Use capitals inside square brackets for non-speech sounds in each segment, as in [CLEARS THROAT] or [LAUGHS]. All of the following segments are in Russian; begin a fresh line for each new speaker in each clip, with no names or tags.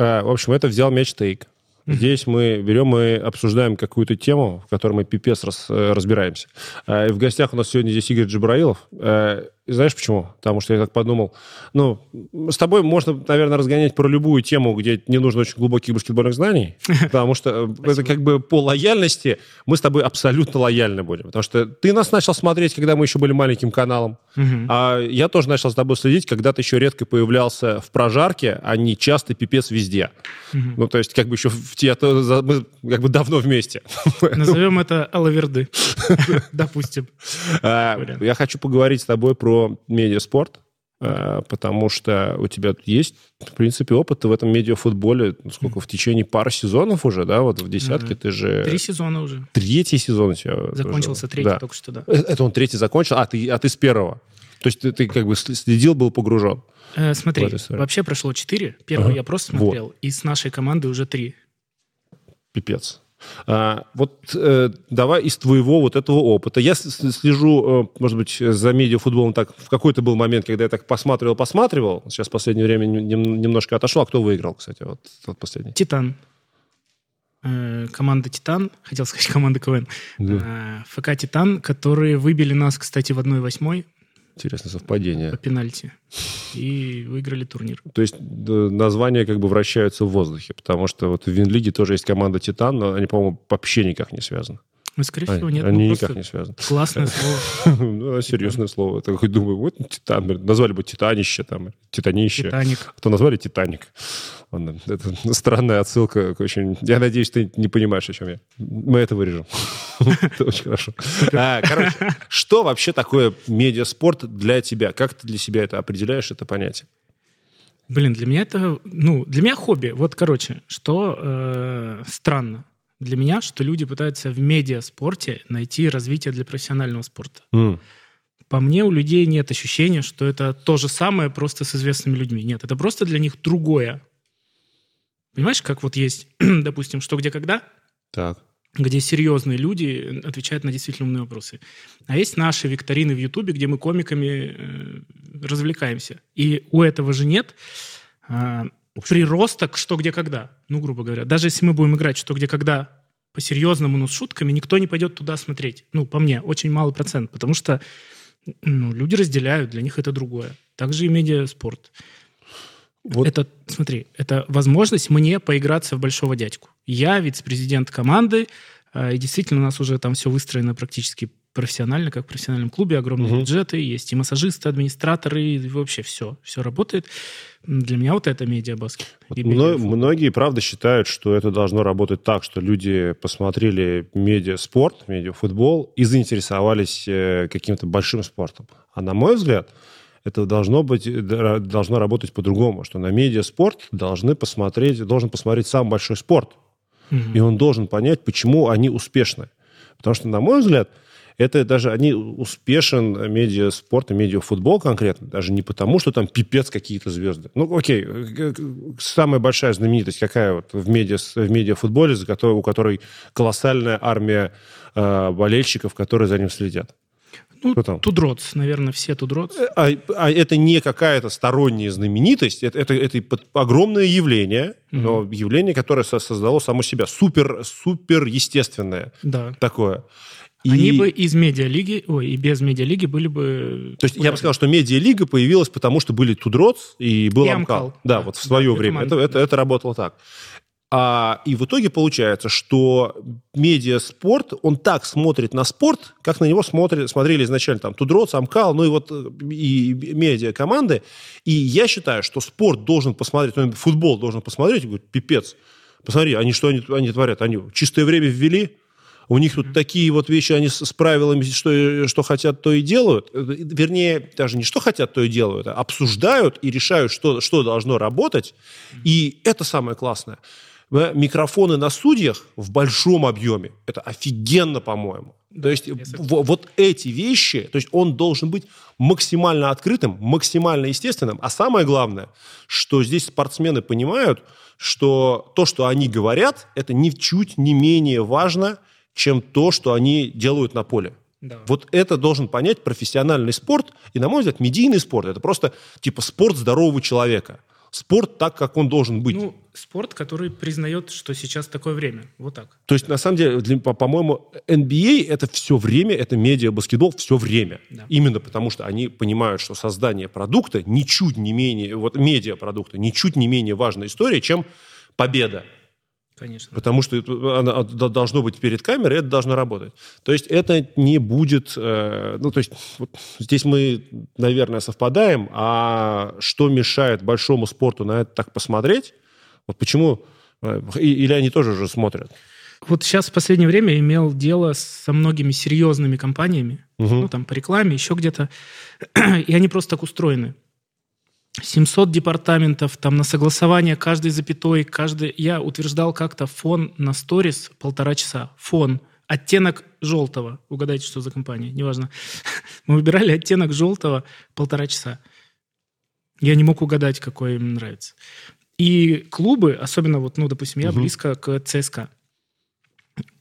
А, в общем, это взял мяч тейк. Здесь мы берем и обсуждаем какую-то тему, в которой мы пипец раз, э, разбираемся. А, и в гостях у нас сегодня здесь Игорь Джабраилов. И знаешь почему? Потому что я так подумал, ну, с тобой можно, наверное, разгонять про любую тему, где не нужно очень глубоких баскетбольных знаний, [LAUGHS] потому что это как бы по лояльности мы с тобой абсолютно лояльны будем. Потому что ты нас начал смотреть, когда мы еще были маленьким каналом, а я тоже начал с тобой следить, когда ты еще редко появлялся в прожарке, а не часто пипец везде. Ну, то есть как бы еще в те, мы как бы давно вместе. [LAUGHS]
Назовем это алаверды, [LAUGHS] допустим.
А, я хочу поговорить с тобой про медиаспорт, э, потому что у тебя есть, в принципе, опыт в этом медиафутболе, сколько, в течение пары сезонов уже, да, вот в десятке ты же...
Три сезона уже.
Третий сезон у тебя.
Закончился уже. третий да. только что, да.
Э, это он третий закончил, а ты, а ты с первого. То есть ты, ты как бы следил, был погружен.
Э, смотри, вообще прошло четыре. Первый ага. я просто смотрел, вот. и с нашей команды уже три.
Пипец. А, вот э, давай из твоего вот этого опыта. Я слежу, э, может быть, за медиафутболом так в какой-то был момент, когда я так посматривал, посматривал. Сейчас в последнее время немножко отошел. А кто выиграл, кстати, вот, вот последний?
Титан. Э, команда Титан, хотел сказать [LAUGHS] команда КВН. Да. Э, ФК Титан, которые выбили нас, кстати, в 1-8
Интересное совпадение.
По пенальти. И выиграли турнир.
То есть названия как бы вращаются в воздухе, потому что вот в Винлиге тоже есть команда «Титан», но они, по-моему, вообще никак не связаны.
Ну, скорее всего, нет.
Они ну, никак не связаны.
Классное [LAUGHS] слово.
ну, а серьезное слово. Я думаю, вот Титан, назвали бы Титанище там, Титанище.
Титаник.
Кто назвали Титаник. Это странная отсылка. Очень... Я надеюсь, ты не понимаешь, о чем я. Мы это вырежем. [LAUGHS] это очень хорошо. А, короче, что вообще такое медиаспорт для тебя? Как ты для себя это определяешь, это понятие?
Блин, для меня это, ну, для меня хобби. Вот, короче, что э, странно для меня, что люди пытаются в медиаспорте найти развитие для профессионального спорта. Mm. По мне, у людей нет ощущения, что это то же самое просто с известными людьми. Нет, это просто для них другое. Понимаешь, как вот есть, [CLEARS THROAT] допустим, что, где, когда?
Так.
Где серьезные люди отвечают на действительно умные вопросы. А есть наши викторины в Ютубе, где мы комиками э, развлекаемся. И у этого же нет э, приросток что, где, когда. Ну, грубо говоря. Даже если мы будем играть что, где, когда по-серьезному, но с шутками, никто не пойдет туда смотреть. Ну, по мне, очень малый процент. Потому что ну, люди разделяют, для них это другое. Также и медиаспорт. Вот. Это, смотри, это возможность мне поиграться в большого дядьку. Я вице-президент команды, а, и действительно у нас уже там все выстроено практически профессионально, как в профессиональном клубе, огромные угу. бюджеты, есть и массажисты, администраторы, и вообще все, все работает. Для меня вот это медиабаскет.
Вот мно- многие, правда, считают, что это должно работать так, что люди посмотрели медиаспорт, медиафутбол и заинтересовались э, каким-то большим спортом. А на мой взгляд, это должно быть, должно работать по-другому, что на медиаспорт должны посмотреть, должен посмотреть сам большой спорт. Угу. И он должен понять, почему они успешны. Потому что, на мой взгляд, это даже они успешен медиаспорт и медиафутбол конкретно, даже не потому, что там пипец какие-то звезды. Ну, окей, самая большая знаменитость какая вот в, медиа, в медиафутболе, за которой, у которой колоссальная армия э, болельщиков, которые за ним следят.
Ну, Тудроц, наверное, все Тудроц.
Э, а, а это не какая-то сторонняя знаменитость, это, это, это огромное явление, mm-hmm. но явление, которое создало само себя, супер, супер естественное
да.
такое.
И... Они бы из медиалиги, ой, и без медиалиги были бы...
То есть я бы сказал, что медиалига появилась потому, что были Тудроц и был и Амкал. Амкал. Да, вот в свое да, время. Это, это, это работало так. А, и в итоге получается, что медиаспорт, он так смотрит на спорт, как на него смотрели, смотрели изначально там Тудроц, Амкал, ну и вот и медиа команды. И я считаю, что спорт должен посмотреть, ну, футбол должен посмотреть, и говорит, пипец, посмотри, они что они, они творят? Они чистое время ввели, у них тут такие вот вещи, они с правилами, что, что хотят, то и делают. Вернее, даже не что хотят, то и делают, а обсуждают и решают, что, что должно работать. И это самое классное. Микрофоны на судьях в большом объеме. Это офигенно, по-моему. То есть в, вот эти вещи, то есть он должен быть максимально открытым, максимально естественным. А самое главное, что здесь спортсмены понимают, что то, что они говорят, это ничуть не менее важно, чем то, что они делают на поле. Да. Вот это должен понять профессиональный спорт. И, на мой взгляд, медийный спорт – это просто типа спорт здорового человека. спорт так, как он должен быть.
Ну, спорт, который признает, что сейчас такое время. Вот так.
То есть, на самом деле, для, по- по-моему, NBA а это все время, это медиа, баскетбол все время. Да. Именно потому, что они понимают, что создание продукта ничуть не менее, вот медиа продукта ничуть не менее важная история, чем победа.
Конечно.
Потому что оно должно быть перед камерой, это должно работать. То есть это не будет... Э, ну, то есть вот здесь мы, наверное, совпадаем, а что мешает большому спорту на это так посмотреть? Вот почему... Э, или они тоже уже смотрят?
Вот сейчас в последнее время имел дело со многими серьезными компаниями, угу. ну, там, по рекламе, еще где-то, [CLEARS THROAT] и они просто так устроены. 700 департаментов, там на согласование каждой запятой, каждый... Я утверждал как-то фон на сторис полтора часа. Фон. Оттенок желтого. Угадайте, что за компания. Неважно. [LAUGHS] Мы выбирали оттенок желтого полтора часа. Я не мог угадать, какой им нравится. И клубы, особенно вот, ну, допустим, я угу. близко к ЦСКА.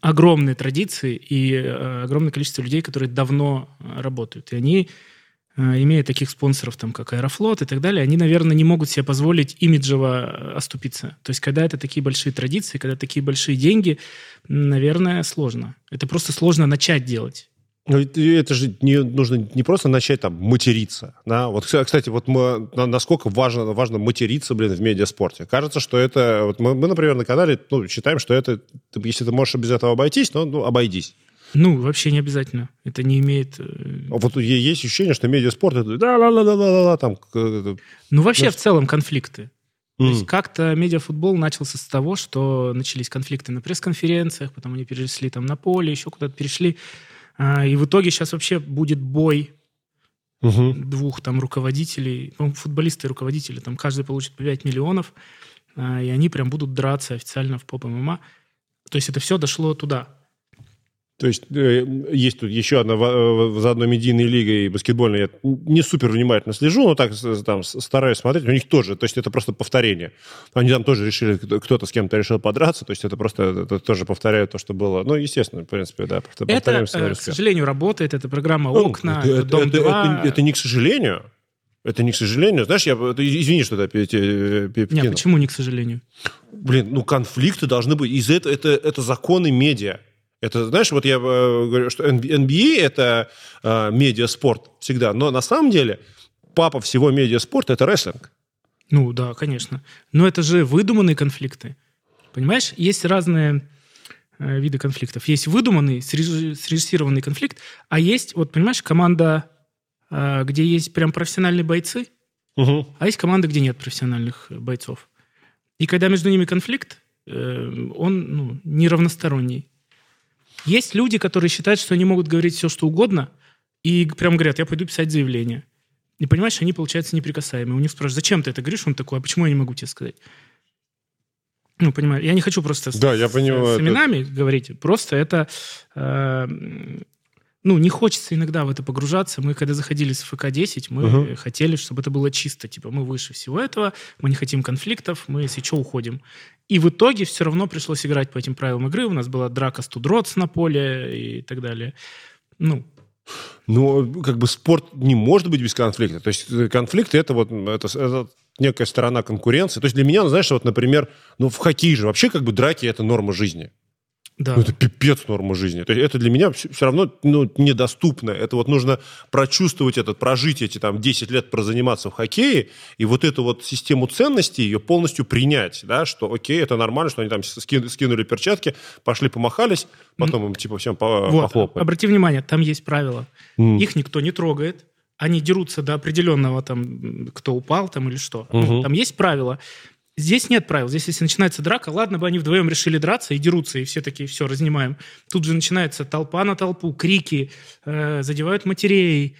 Огромные традиции и э, огромное количество людей, которые давно работают. И они имея таких спонсоров, там, как Аэрофлот и так далее, они, наверное, не могут себе позволить имиджево э, оступиться. То есть, когда это такие большие традиции, когда такие большие деньги, наверное, сложно. Это просто сложно начать делать.
Ну, это же не, нужно не просто начать там материться. Да? Вот, кстати, вот мы, насколько важно, важно материться, блин, в медиаспорте. Кажется, что это... Вот мы, мы, например, на канале ну, считаем, что это... Если ты можешь без этого обойтись, ну, ну обойдись.
Ну, вообще не обязательно. Это не имеет... Э,
а вот есть ощущение, что медиаспорт это да ла ла ла ла ла там.
Ну, вообще ну, в целом конфликты. Mm. То есть как-то медиафутбол начался с того, что начались конфликты на пресс-конференциях, потом они перешли там на поле, еще куда-то перешли. А, и в итоге сейчас вообще будет бой угу. двух там руководителей, футболисты и руководители, там каждый получит по 5 миллионов, а, и они прям будут драться официально в поп ММА. То есть это все дошло туда.
То есть э, есть тут еще одна э, заодно медийная лига и баскетбольная. Я не супер внимательно слежу, но так там стараюсь смотреть. У них тоже, то есть это просто повторение. Они там тоже решили, кто-то с кем-то решил подраться, то есть это просто это тоже повторяют то, что было. Ну, естественно, в принципе, да.
Это, э, к сожалению, работает. Это программа ну, «Окна», ну, это, «Дом это, 2».
Это, это не к сожалению. Это не к сожалению. Знаешь, я... Извини, что это
перекинул. Нет, почему не к сожалению?
Блин, ну конфликты должны быть. Из этого это, это законы медиа. Это, знаешь, вот я э, говорю, что NBA – это э, медиаспорт всегда, но на самом деле папа всего медиаспорта – это рестлинг.
Ну да, конечно. Но это же выдуманные конфликты. Понимаешь, есть разные э, виды конфликтов. Есть выдуманный, срежиссированный конфликт, а есть, вот понимаешь, команда, э, где есть прям профессиональные бойцы, угу. а есть команда, где нет профессиональных бойцов. И когда между ними конфликт, э, он ну, неравносторонний. Есть люди, которые считают, что они могут говорить все, что угодно, и прям говорят, я пойду писать заявление. И понимаешь, они, получаются, неприкасаемые. У них спрашивают, зачем ты это говоришь? Он такой, а почему я не могу тебе сказать? Ну, понимаю, я не хочу просто
да, с, я понимаю,
с именами это... говорить. Просто это... Э, ну, не хочется иногда в это погружаться. Мы, когда заходили с ФК-10, мы угу. хотели, чтобы это было чисто. Типа, мы выше всего этого, мы не хотим конфликтов, мы, если что, уходим. И в итоге все равно пришлось играть по этим правилам игры. У нас была драка студротс на поле и так далее. Ну,
но как бы спорт не может быть без конфликта. То есть э, конфликт это вот это, это некая сторона конкуренции. То есть для меня, ну, знаешь, вот, например, ну в хоккее же вообще как бы драки это норма жизни. Да. Ну, это пипец норма жизни. То есть это для меня все, равно ну, недоступно. Это вот нужно прочувствовать этот, прожить эти там 10 лет, прозаниматься в хоккее, и вот эту вот систему ценностей ее полностью принять, да, что окей, это нормально, что они там скинули, скинули перчатки, пошли помахались, потом им типа всем по вот. похлопали.
Обрати внимание, там есть правила. Mm. Их никто не трогает, они дерутся до определенного там, кто упал там или что. Угу. Там есть правила. Здесь нет правил. Здесь, если начинается драка, ладно бы они вдвоем решили драться и дерутся, и все такие, все, разнимаем. Тут же начинается толпа на толпу, крики, э, задевают матерей,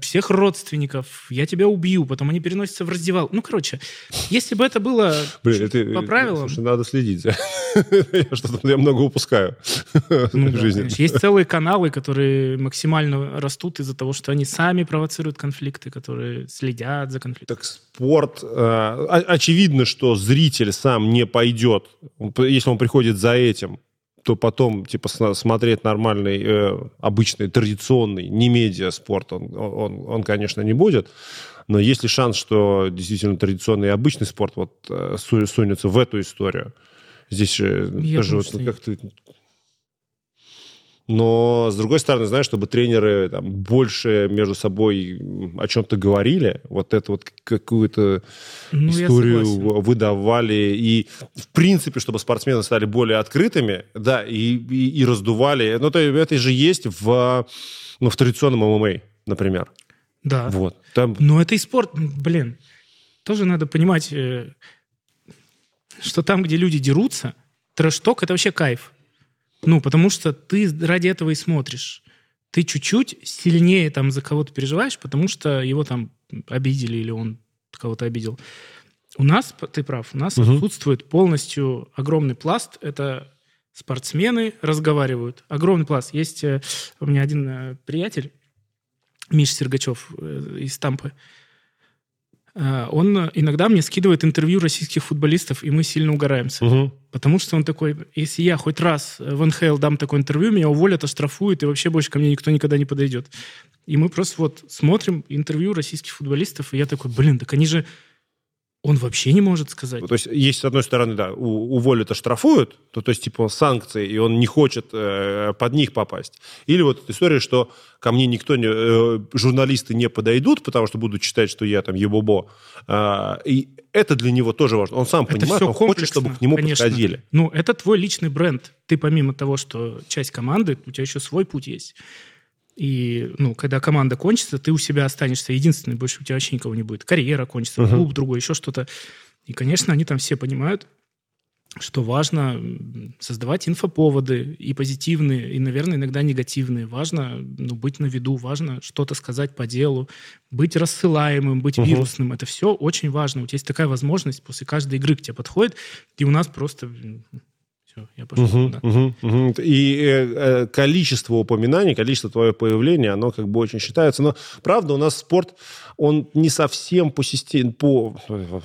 всех родственников, я тебя убью, потом они переносятся в раздевал. Ну, короче, если бы это было Блин, это, по правилам...
Слушай, надо следить. [LAUGHS] я что-то я много упускаю [LAUGHS] ну, в да, жизни.
Конечно. Есть целые каналы, которые максимально растут из-за того, что они сами провоцируют конфликты, которые следят за конфликтом.
Так спорт... Э, очевидно, что зритель сам не пойдет, если он приходит за этим, то потом, типа, смотреть нормальный, э, обычный, традиционный, не медиа спорт, он, он, он, конечно, не будет. Но есть ли шанс, что действительно традиционный и обычный спорт вот э, сунется в эту историю? Здесь же Я тоже вот как-то но, с другой стороны, знаешь, чтобы тренеры там, больше между собой о чем-то говорили, вот это вот какую-то ну, историю выдавали, и, в принципе, чтобы спортсмены стали более открытыми, да, и, и, и раздували. Ну, то это же есть в, ну, в традиционном ММА, например.
Да.
Вот.
Там... Но это и спорт, блин. Тоже надо понимать, э, что там, где люди дерутся, трэш-ток — это вообще кайф. Ну, потому что ты ради этого и смотришь. Ты чуть-чуть сильнее там за кого-то переживаешь, потому что его там обидели или он кого-то обидел. У нас, ты прав, у нас угу. отсутствует полностью огромный пласт. Это спортсмены разговаривают. Огромный пласт. Есть э, у меня один э, приятель, Миша Сергачев э, из Тампы. А, он иногда мне скидывает интервью российских футболистов, и мы сильно угораемся. Угу. Потому что он такой, если я хоть раз в НХЛ дам такое интервью, меня уволят, оштрафуют, и вообще больше ко мне никто никогда не подойдет. И мы просто вот смотрим интервью российских футболистов, и я такой, блин, так они же он вообще не может сказать.
То есть, есть, с одной стороны, да, уволят, оштрафуют, то, то есть, типа, санкции, и он не хочет э, под них попасть. Или вот история, что ко мне никто не... Э, журналисты не подойдут, потому что будут считать, что я там ебобо. Э, и это для него тоже важно. Он сам это понимает, он хочет, чтобы к нему конечно. подходили.
Ну, это твой личный бренд. Ты помимо того, что часть команды, у тебя еще свой путь есть. И, ну, когда команда кончится, ты у себя останешься единственный, больше у тебя вообще никого не будет. Карьера кончится, uh-huh. клуб другой, еще что-то. И, конечно, они там все понимают, что важно создавать инфоповоды и позитивные, и, наверное, иногда негативные. Важно ну, быть на виду, важно что-то сказать по делу, быть рассылаемым, быть uh-huh. вирусным. Это все очень важно. У тебя есть такая возможность после каждой игры к тебе подходит, и у нас просто все, я пошел угу, туда.
Угу, угу. И э, э, количество упоминаний, количество твоего появления, оно как бы очень считается. Но правда, у нас спорт, он не совсем по системе, по,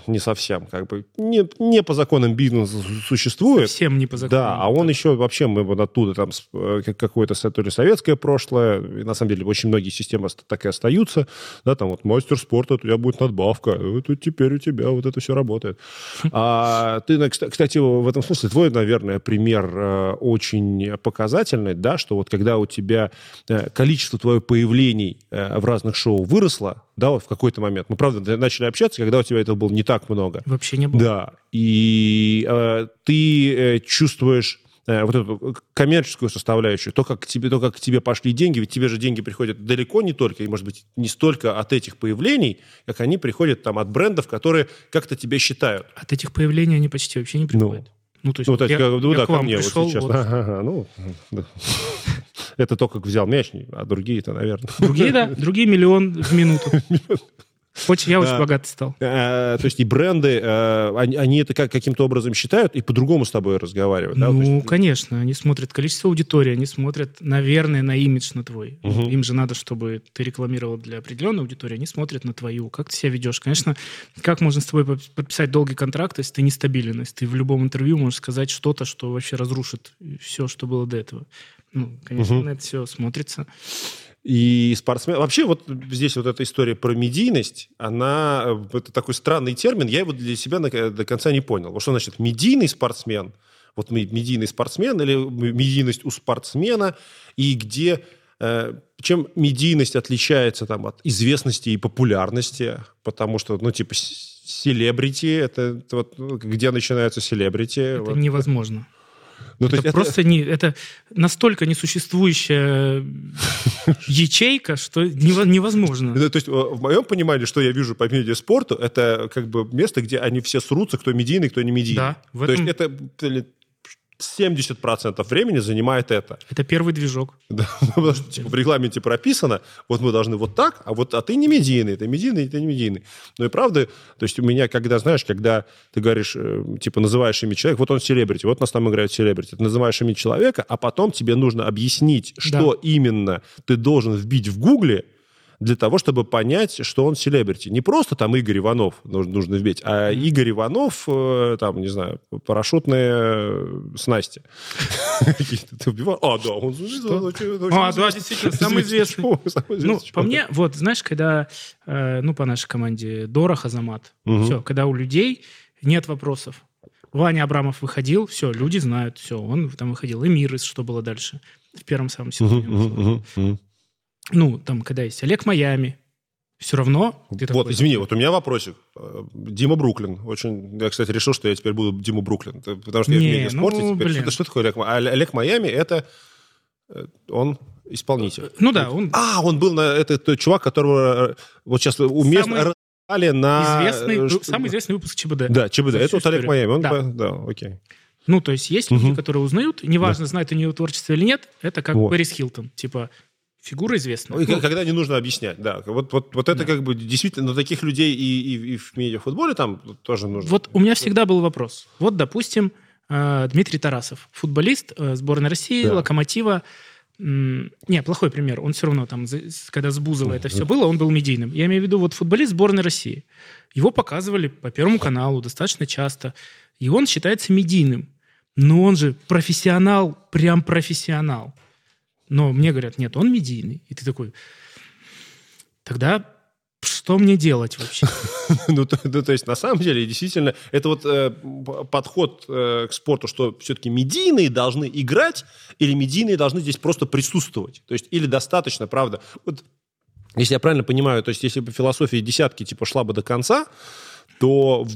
не совсем, как бы, не, не по законам бизнеса существует.
Совсем не по законам.
Да, а он да. еще вообще, мы вот оттуда, там, э, какое-то то ли советское прошлое, и на самом деле очень многие системы так и остаются, да, там вот мастер спорта, у тебя будет надбавка, это теперь у тебя вот это все работает. [LAUGHS] А ты, кстати, в этом смысле, твой, наверное, пример э, очень показательный, да, что вот когда у тебя э, количество твоих появлений э, в разных шоу выросло, да, вот в какой-то момент. Мы, правда, начали общаться, когда у тебя этого было не так много.
Вообще не было.
Да. И э, ты чувствуешь вот эту коммерческую составляющую, то как, к тебе, то, как к тебе пошли деньги, ведь тебе же деньги приходят далеко не только, и, может быть, не столько от этих появлений, как они приходят там от брендов, которые как-то тебя считают.
От этих появлений они почти вообще не приходят. Ну,
ну, то есть, ну, то есть я, ну, я да, к вам мне пришел, вот сейчас. Вот... Ага, ну, да. Это то, как взял мяч, а другие-то, наверное.
Другие, да. Другие миллион в минуту. [LAUGHS] Очень, я очень богатый стал.
А, то есть и бренды, а, они, это как, каким-то образом считают и по-другому с тобой разговаривают?
Ну, конечно. Они смотрят количество аудитории, они смотрят, наверное, на имидж на твой. Им же надо, чтобы ты рекламировал для определенной аудитории, они смотрят на твою. Как ты себя ведешь? Конечно, как можно с тобой подписать долгий контракт, если ты нестабилен, если ты в любом интервью можешь сказать что-то, что вообще разрушит все, что было до этого. Ну, конечно, на это все смотрится.
И спортсмен... Вообще вот здесь вот эта история про медийность, она... Э, это такой странный термин, я его для себя до конца не понял. Что значит медийный спортсмен? Вот медийный спортсмен или медийность у спортсмена? И где... Э, чем медийность отличается там, от известности и популярности? Потому что, ну, типа, селебрити, это, это вот где начинается селебрити?
Это
вот.
невозможно. Ну, это просто это... Не, это настолько несуществующая ячейка, что невозможно.
то есть в моем понимании, что я вижу по медиаспорту, это как бы место, где они все срутся, кто медийный, кто не медийный. Да. То есть это 70% времени занимает это.
Это первый движок. [LAUGHS]
Да, потому что типа, в регламенте прописано, вот мы должны вот так, а вот а ты не медийный, ты медийный, ты не медийный. Ну и правда, то есть у меня, когда, знаешь, когда ты говоришь, э, типа, называешь имя человека, вот он селебрити, вот нас там играют селебрити, ты называешь имя человека, а потом тебе нужно объяснить, что да. именно ты должен вбить в Гугле, для того, чтобы понять, что он селебрити. Не просто там Игорь Иванов нужно, нужно вбить, а Игорь Иванов, э, там, не знаю, парашютные снасти.
А, да, он... А, да, действительно, самый известный. [LAUGHS] Ну, по мне, вот, знаешь, когда, э, ну, по нашей команде, Дорох, Азамат, все, когда у людей нет вопросов. Ваня Абрамов выходил, все, люди знают, все, он там выходил. Эмир, что было дальше в первом самом сезоне. Ну, там, когда есть Олег Майами, все равно
ты Вот, такой... извини, вот у меня вопросик. Э, Дима Бруклин. Очень, я, кстати, решил, что я теперь буду Дима Бруклин. Потому что я не, в медиаспорте ну, теперь. Блин. Что, что такое Олег Майами? Олег Майами, это э, он исполнитель.
Ну да, он...
А, он был на... Это тот чувак, которого э, вот сейчас уместно Самый... на...
Известный, самый известный выпуск ЧБД.
Да, ЧБД. Это вот Олег Майами. Он... Да. да, окей.
Ну, то есть есть люди, которые узнают, неважно, да. знают они его творчество или нет, это как вот. Пэрис Хилтон. Типа, фигура известная.
И, ну, когда не нужно объяснять, да. Вот, вот, вот это да. как бы действительно, но таких людей и, и, и в медиафутболе там тоже нужно.
Вот у меня всегда был вопрос. Вот, допустим, э, Дмитрий Тарасов, футболист э, сборной России, да. Локомотива. Не, плохой пример. Он все равно там, когда с Бузова это все было, он был медийным. Я имею в виду вот футболист сборной России. Его показывали по Первому каналу достаточно часто. И он считается медийным. Но он же профессионал, прям профессионал. Но мне говорят, нет, он медийный. И ты такой, тогда что мне делать вообще? [LAUGHS]
ну, то, ну, то есть, на самом деле, действительно, это вот э, подход э, к спорту, что все-таки медийные должны играть, или медийные должны здесь просто присутствовать. То есть, или достаточно, правда. Вот, если я правильно понимаю, то есть, если бы философия десятки, типа, шла бы до конца, то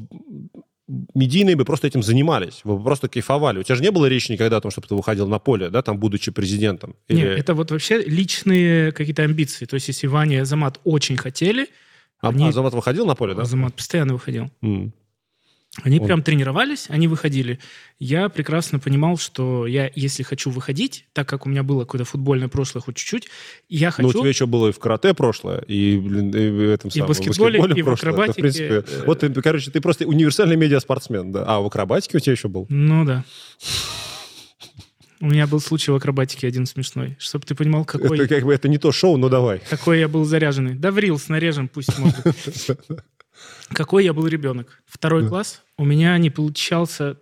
медийные бы просто этим занимались, вы бы просто кайфовали. У тебя же не было речи никогда о том, чтобы ты выходил на поле, да, там, будучи президентом?
Или... Нет, это вот вообще личные какие-то амбиции. То есть, если Ваня и Азамат очень хотели...
А, они... Азамат выходил на поле, да?
Азамат постоянно выходил. Mm. Они Он... прям тренировались, они выходили. Я прекрасно понимал, что я, если хочу выходить, так как у меня было какое-то футбольное прошлое хоть чуть-чуть, я хочу... Ну,
у тебя еще было и в карате прошлое, и, блин, и в этом
и самом... баскетболе, баскетболе и в акробатике. Это, в принципе,
вот, ты, короче, ты просто универсальный медиаспортсмен, да. А в акробатике у тебя еще был?
Ну, да. У меня был случай в акробатике один смешной. Чтобы ты понимал, какой...
Это, как бы, это не то шоу, но давай.
Какой я был заряженный. Да в рилс нарежем, пусть может. [LAUGHS] Какой я был ребенок? Второй да. класс. У меня не получался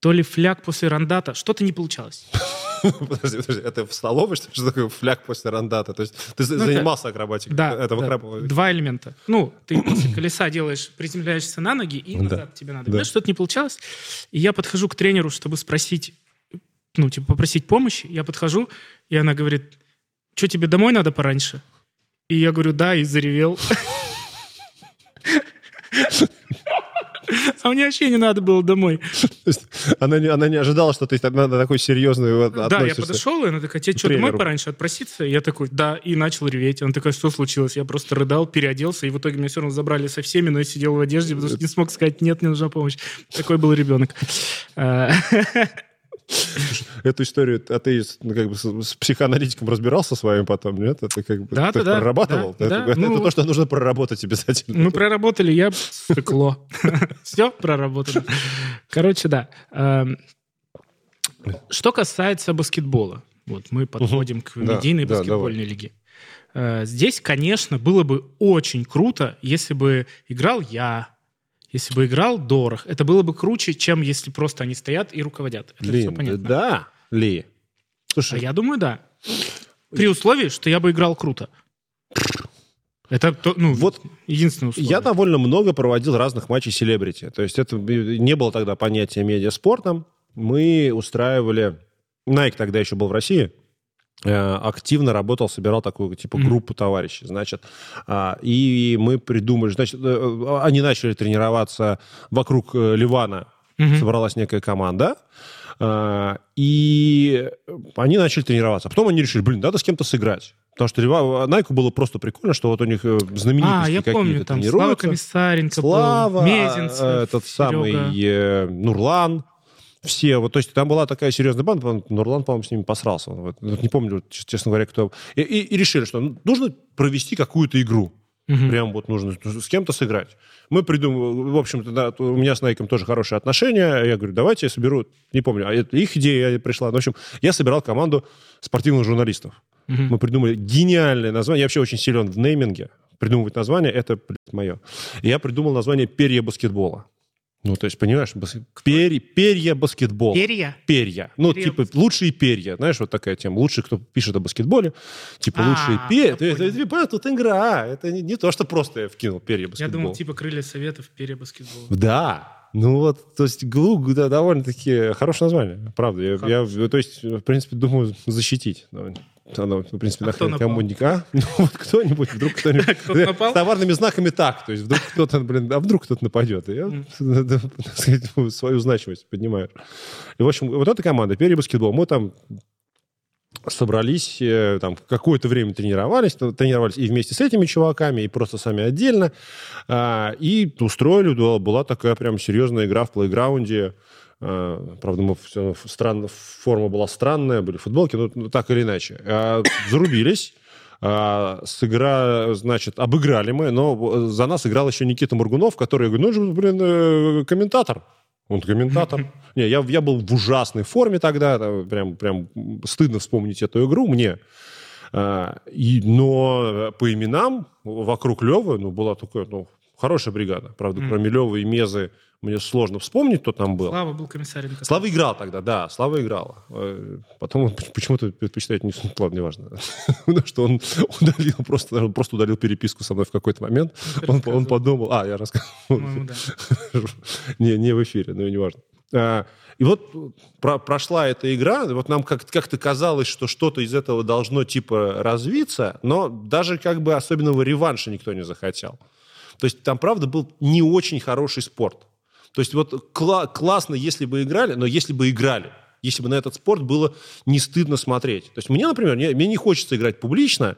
то ли фляг после рандата. Что-то не получалось. [LAUGHS]
Подожди, подожди, это в столовой, что, что такое фляг после рандата? То есть ты ну, занимался это, акробатикой?
Да, это да. два элемента. Ну, ты после колеса делаешь, приземляешься на ноги, и назад да. тебе надо. Да. Что-то не получалось. И я подхожу к тренеру, чтобы спросить, ну, типа, попросить помощи. Я подхожу, и она говорит, что тебе домой надо пораньше? И я говорю, да, и заревел. [LAUGHS] А мне вообще не надо было домой.
Она не, она не ожидала, что ты на, на такой серьезный
Да, я подошел, и она такая, тебе что, домой пораньше отпроситься? Я такой, да, и начал реветь. Она такая, что случилось? Я просто рыдал, переоделся, и в итоге меня все равно забрали со всеми, но я сидел в одежде, потому что не смог сказать, нет, мне нужна помощь. Такой был ребенок. [LAUGHS] [LAUGHS]
Эту историю, а ты ну, как бы с, психоаналитиком разбирался с вами потом, нет? Это как бы
да,
ты
да,
прорабатывал?
Да,
это, да, это, ну, то, что нужно проработать обязательно.
Мы проработали, я стекло. [LAUGHS] Все проработали. Короче, да. Эм, что касается баскетбола, вот мы подходим к медийной баскетбольной лиге. Э, здесь, конечно, было бы очень круто, если бы играл я, если бы играл Дорох, это было бы круче, чем если просто они стоят и руководят. Это
Лин, все понятно. Да, Ли.
Слушай. А я думаю, да. При условии, что я бы играл круто. Это ну, вот единственное условие.
Я довольно много проводил разных матчей селебрити. То есть это не было тогда понятия медиаспортом. Мы устраивали... Nike тогда еще был в России. Э, активно работал, собирал такую типа группу mm-hmm. товарищей, значит, а, и мы придумали, значит, э, они начали тренироваться вокруг э, Ливана, mm-hmm. собралась некая команда, а, и они начали тренироваться. Потом они решили, блин, надо с кем-то сыграть. Потому что Найку было просто прикольно, что вот у них знаменитости а, я помню, там Слава
Комиссаренко
Слава, был, Мезенцев, этот Серега. самый э, Нурлан, все, вот, то есть там была такая серьезная банда, Нурлан, по-моему, с ними посрался. Вот, не помню, честно говоря, кто. И, и, и решили, что нужно провести какую-то игру. Угу. Прям вот нужно с кем-то сыграть. Мы придумали, в общем-то, да, у меня с Найком тоже хорошие отношения. Я говорю, давайте я соберу, не помню, а это их идея пришла. Ну, в общем, я собирал команду спортивных журналистов. Угу. Мы придумали гениальное название. Я вообще очень силен в нейминге. Придумывать название — это, блядь, мое. Я придумал название «Перья баскетбола». Ну, то есть, понимаешь, бас... Пер... перья баскетбол.
Перья?
Перья. Ну, перья типа, лучшие перья. Знаешь, вот такая тема. Лучшие, кто пишет о баскетболе. Типа, а, лучшие перья. Это, это, это, тут игра. Это не, не то, что просто я вкинул перья баскетбол.
Я думал, типа, крылья советов, перья баскетбола.
Да. Ну вот, то есть Глук, да, довольно-таки хорошее название, правда. Я, я, то есть, в принципе, думаю защитить. Оно, в принципе, а нахрен кому-нибудь, а? [LAUGHS] Ну, вот кто-нибудь, вдруг кто-нибудь... [LAUGHS] С товарными знаками так, то есть вдруг кто-то, блин, а вдруг кто-то нападет. И я, [LAUGHS] так сказать, свою значимость поднимаю. И, в общем, вот эта команда, перебаскетбол, мы там собрались, э, там какое-то время тренировались, тренировались и вместе с этими чуваками, и просто сами отдельно, а, и устроили, была такая прям серьезная игра в плейграунде, правда, мы все странно, форма была странная, были футболки, но так или иначе. А, зарубились, сыгра, значит, обыграли мы, но за нас играл еще Никита Мургунов, который, я говорю, ну, блин, э, комментатор. Он комментатор. [LAUGHS] Не, я, я был в ужасной форме тогда, прям, прям стыдно вспомнить эту игру мне. А, и, но по именам вокруг Левы, ну, была такая, ну, хорошая бригада. Правда, mm. кроме Левы и Мезы мне сложно вспомнить, кто там был.
Слава был комиссарем.
Слава играл тогда, да, Слава играл. Э, потом он [LAUGHS] почему-то предпочитает не... Ладно, неважно. [LAUGHS] Потому что он [LAUGHS] удалил просто, просто удалил переписку со мной в какой-то момент. Он, он подумал... А, я рассказывал. Да. не, не в эфире, но неважно. А, и вот про, прошла эта игра, вот нам как- как-то казалось, что что-то из этого должно типа развиться, но даже как бы особенного реванша никто не захотел. То есть там, правда, был не очень хороший спорт. То есть вот кла- классно, если бы играли, но если бы играли, если бы на этот спорт было не стыдно смотреть. То есть мне, например, мне, мне не хочется играть публично,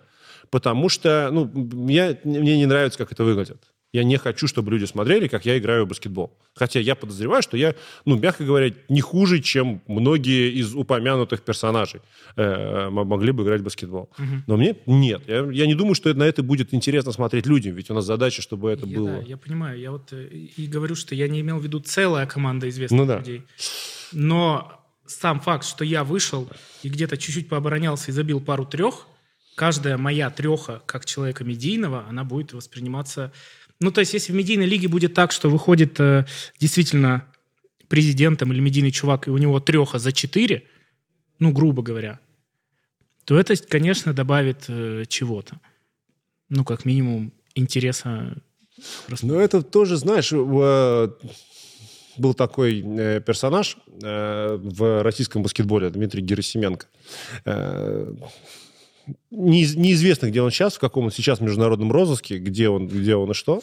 потому что ну, я, мне не нравится, как это выглядит. Я не хочу, чтобы люди смотрели, как я играю в баскетбол. Хотя я подозреваю, что я, ну, мягко говоря, не хуже, чем многие из упомянутых персонажей э, могли бы играть в баскетбол. Угу. Но мне нет. Я, я не думаю, что на это будет интересно смотреть людям, ведь у нас задача, чтобы это
я,
было.
Да, я понимаю. Я вот э, и говорю, что я не имел в виду целая команда известных ну, да. людей. Но сам факт, что я вышел и где-то чуть-чуть пооборонялся и забил пару трех, каждая моя треха как человека медийного, она будет восприниматься ну, то есть, если в медийной лиге будет так, что выходит э, действительно президентом или медийный чувак, и у него треха за четыре, ну, грубо говоря, то это, конечно, добавит э, чего-то. Ну, как минимум, интереса.
Просто. Ну, это тоже, знаешь, э, был такой э, персонаж э, в российском баскетболе, Дмитрий Герасименко. Э, не, неизвестно, где он сейчас, в каком он сейчас международном розыске, где он, где он и что.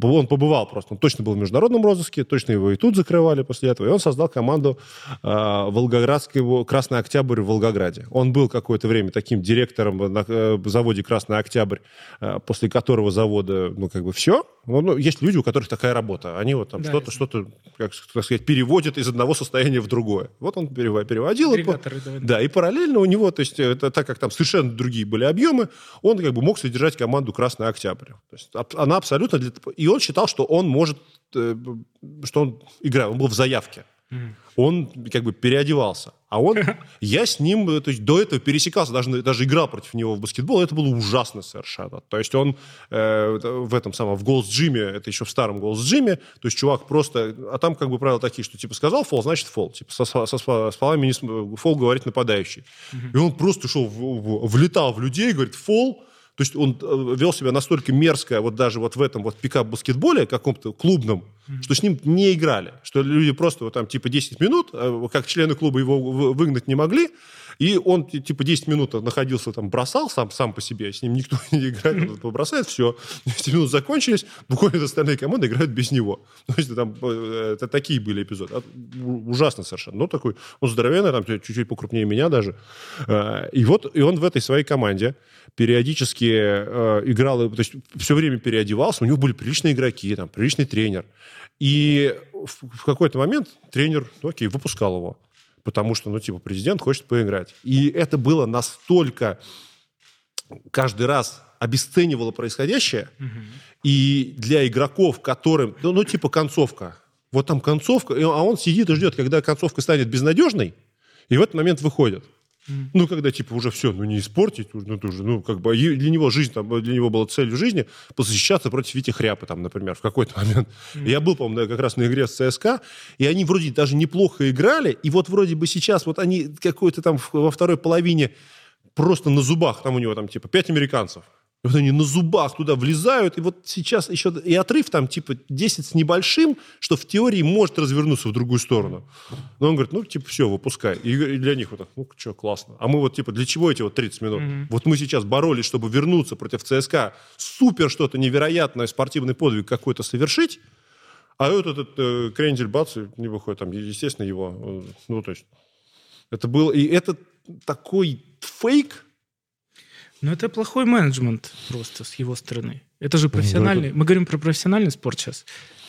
Он побывал просто, он точно был в международном розыске, точно его и тут закрывали после этого. И он создал команду э, Волгоградского «Красный Октябрь» в Волгограде. Он был какое-то время таким директором на э, заводе «Красный Октябрь», э, после которого завода, ну, как бы все. Ну, ну, есть люди, у которых такая работа. Они вот там да, что-то, что-то, как так сказать, переводят из одного состояния в другое. Вот он переводил. И, да, и параллельно у него, то есть, это, так как там совершенно другие были объемы, он как бы мог содержать команду «Красный Октябрь». То есть она абсолютно... Для... И он считал, что он может... Э, что он играл, он был в заявке. Он как бы переодевался. А он, [LAUGHS] я с ним, то есть до этого пересекался, даже, даже играл против него в баскетбол, это было ужасно совершенно. То есть он э, в этом самом, в Голос Джиме, это еще в старом Голос Джиме, то есть чувак просто, а там как бы правила такие, что типа сказал фол, значит фол. Типа со, со, со, с фолами не, фол говорит нападающий. И он просто шел, в, в, влетал в людей, говорит фол, то есть он э, вел себя настолько мерзко, вот даже вот в этом вот пикап-баскетболе каком-то клубном, mm-hmm. что с ним не играли. Что люди просто вот там типа 10 минут, э, как члены клуба его выгнать не могли, и он типа 10 минут находился там, бросал сам, сам по себе, с ним никто [LAUGHS] не играет, он бросает, все, 10 минут закончились, буквально остальные команды играют без него. То есть там э, это такие были эпизоды. Ужасно совершенно. Ну, такой, он здоровенный, там чуть-чуть покрупнее меня даже. И вот, и он в этой своей команде периодически э, играл, то есть все время переодевался, у него были приличные игроки, там, приличный тренер. И в какой-то момент тренер, ну окей, выпускал его, потому что, ну, типа, президент хочет поиграть. И это было настолько каждый раз обесценивало происходящее, угу. и для игроков, которым, ну, ну, типа, концовка, вот там концовка, а он сидит и ждет, когда концовка станет безнадежной, и в этот момент выходит. Mm. Ну, когда, типа, уже все, ну, не испортить, ну, тоже, ну, как бы, для него жизнь, там, для него была целью жизни посзащищаться против Вити Хряпы, там, например, в какой-то [LAUGHS] момент. Mm. Я был, по-моему, как раз на игре с ЦСКА, и они вроде даже неплохо играли, и вот вроде бы сейчас вот они какой-то там во второй половине просто на зубах, там у него там, типа, пять американцев, вот они на зубах туда влезают, и вот сейчас еще и отрыв там типа 10 с небольшим, что в теории может развернуться в другую сторону. Но он говорит, ну, типа, все, выпускай. И для них вот так, ну, что, классно. А мы вот, типа, для чего эти вот 30 минут? Mm-hmm. Вот мы сейчас боролись, чтобы вернуться против ЦСКА, супер что-то невероятное, спортивный подвиг какой-то совершить, а этот, этот э, крендель бац, не выходит там, естественно, его, э, ну, то есть, это был, и это такой фейк,
ну, это плохой менеджмент просто с его стороны. Это же профессиональный... Мы говорим про профессиональный спорт сейчас.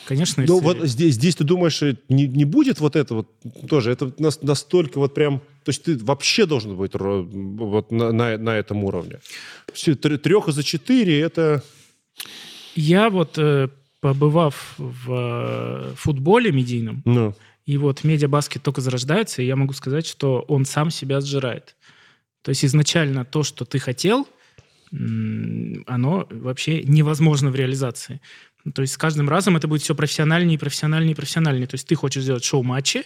Конечно,
Ну, вот здесь, здесь ты думаешь, не, не будет вот это вот тоже? Это настолько вот прям... То есть ты вообще должен быть вот на, на, на этом уровне. Трех за четыре это...
Я вот, э, побывав в э, футболе медийном, ну. и вот медиабаскет только зарождается, и я могу сказать, что он сам себя сжирает. То есть изначально то, что ты хотел, оно вообще невозможно в реализации. То есть с каждым разом это будет все профессиональнее, профессиональнее, профессиональнее. То есть ты хочешь сделать шоу-матчи,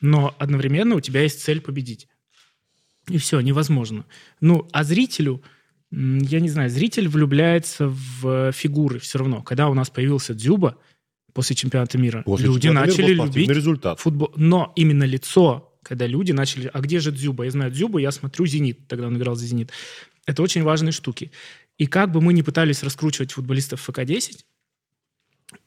но одновременно у тебя есть цель победить. И все, невозможно. Ну, а зрителю, я не знаю, зритель влюбляется в фигуры все равно. Когда у нас появился Дзюба после чемпионата мира, после люди чемпионата начали мира любить результат. футбол. Но именно лицо когда люди начали, а где же Дзюба? Я знаю Дзюбу, я смотрю «Зенит», тогда он играл за «Зенит». Это очень важные штуки. И как бы мы ни пытались раскручивать футболистов ФК-10,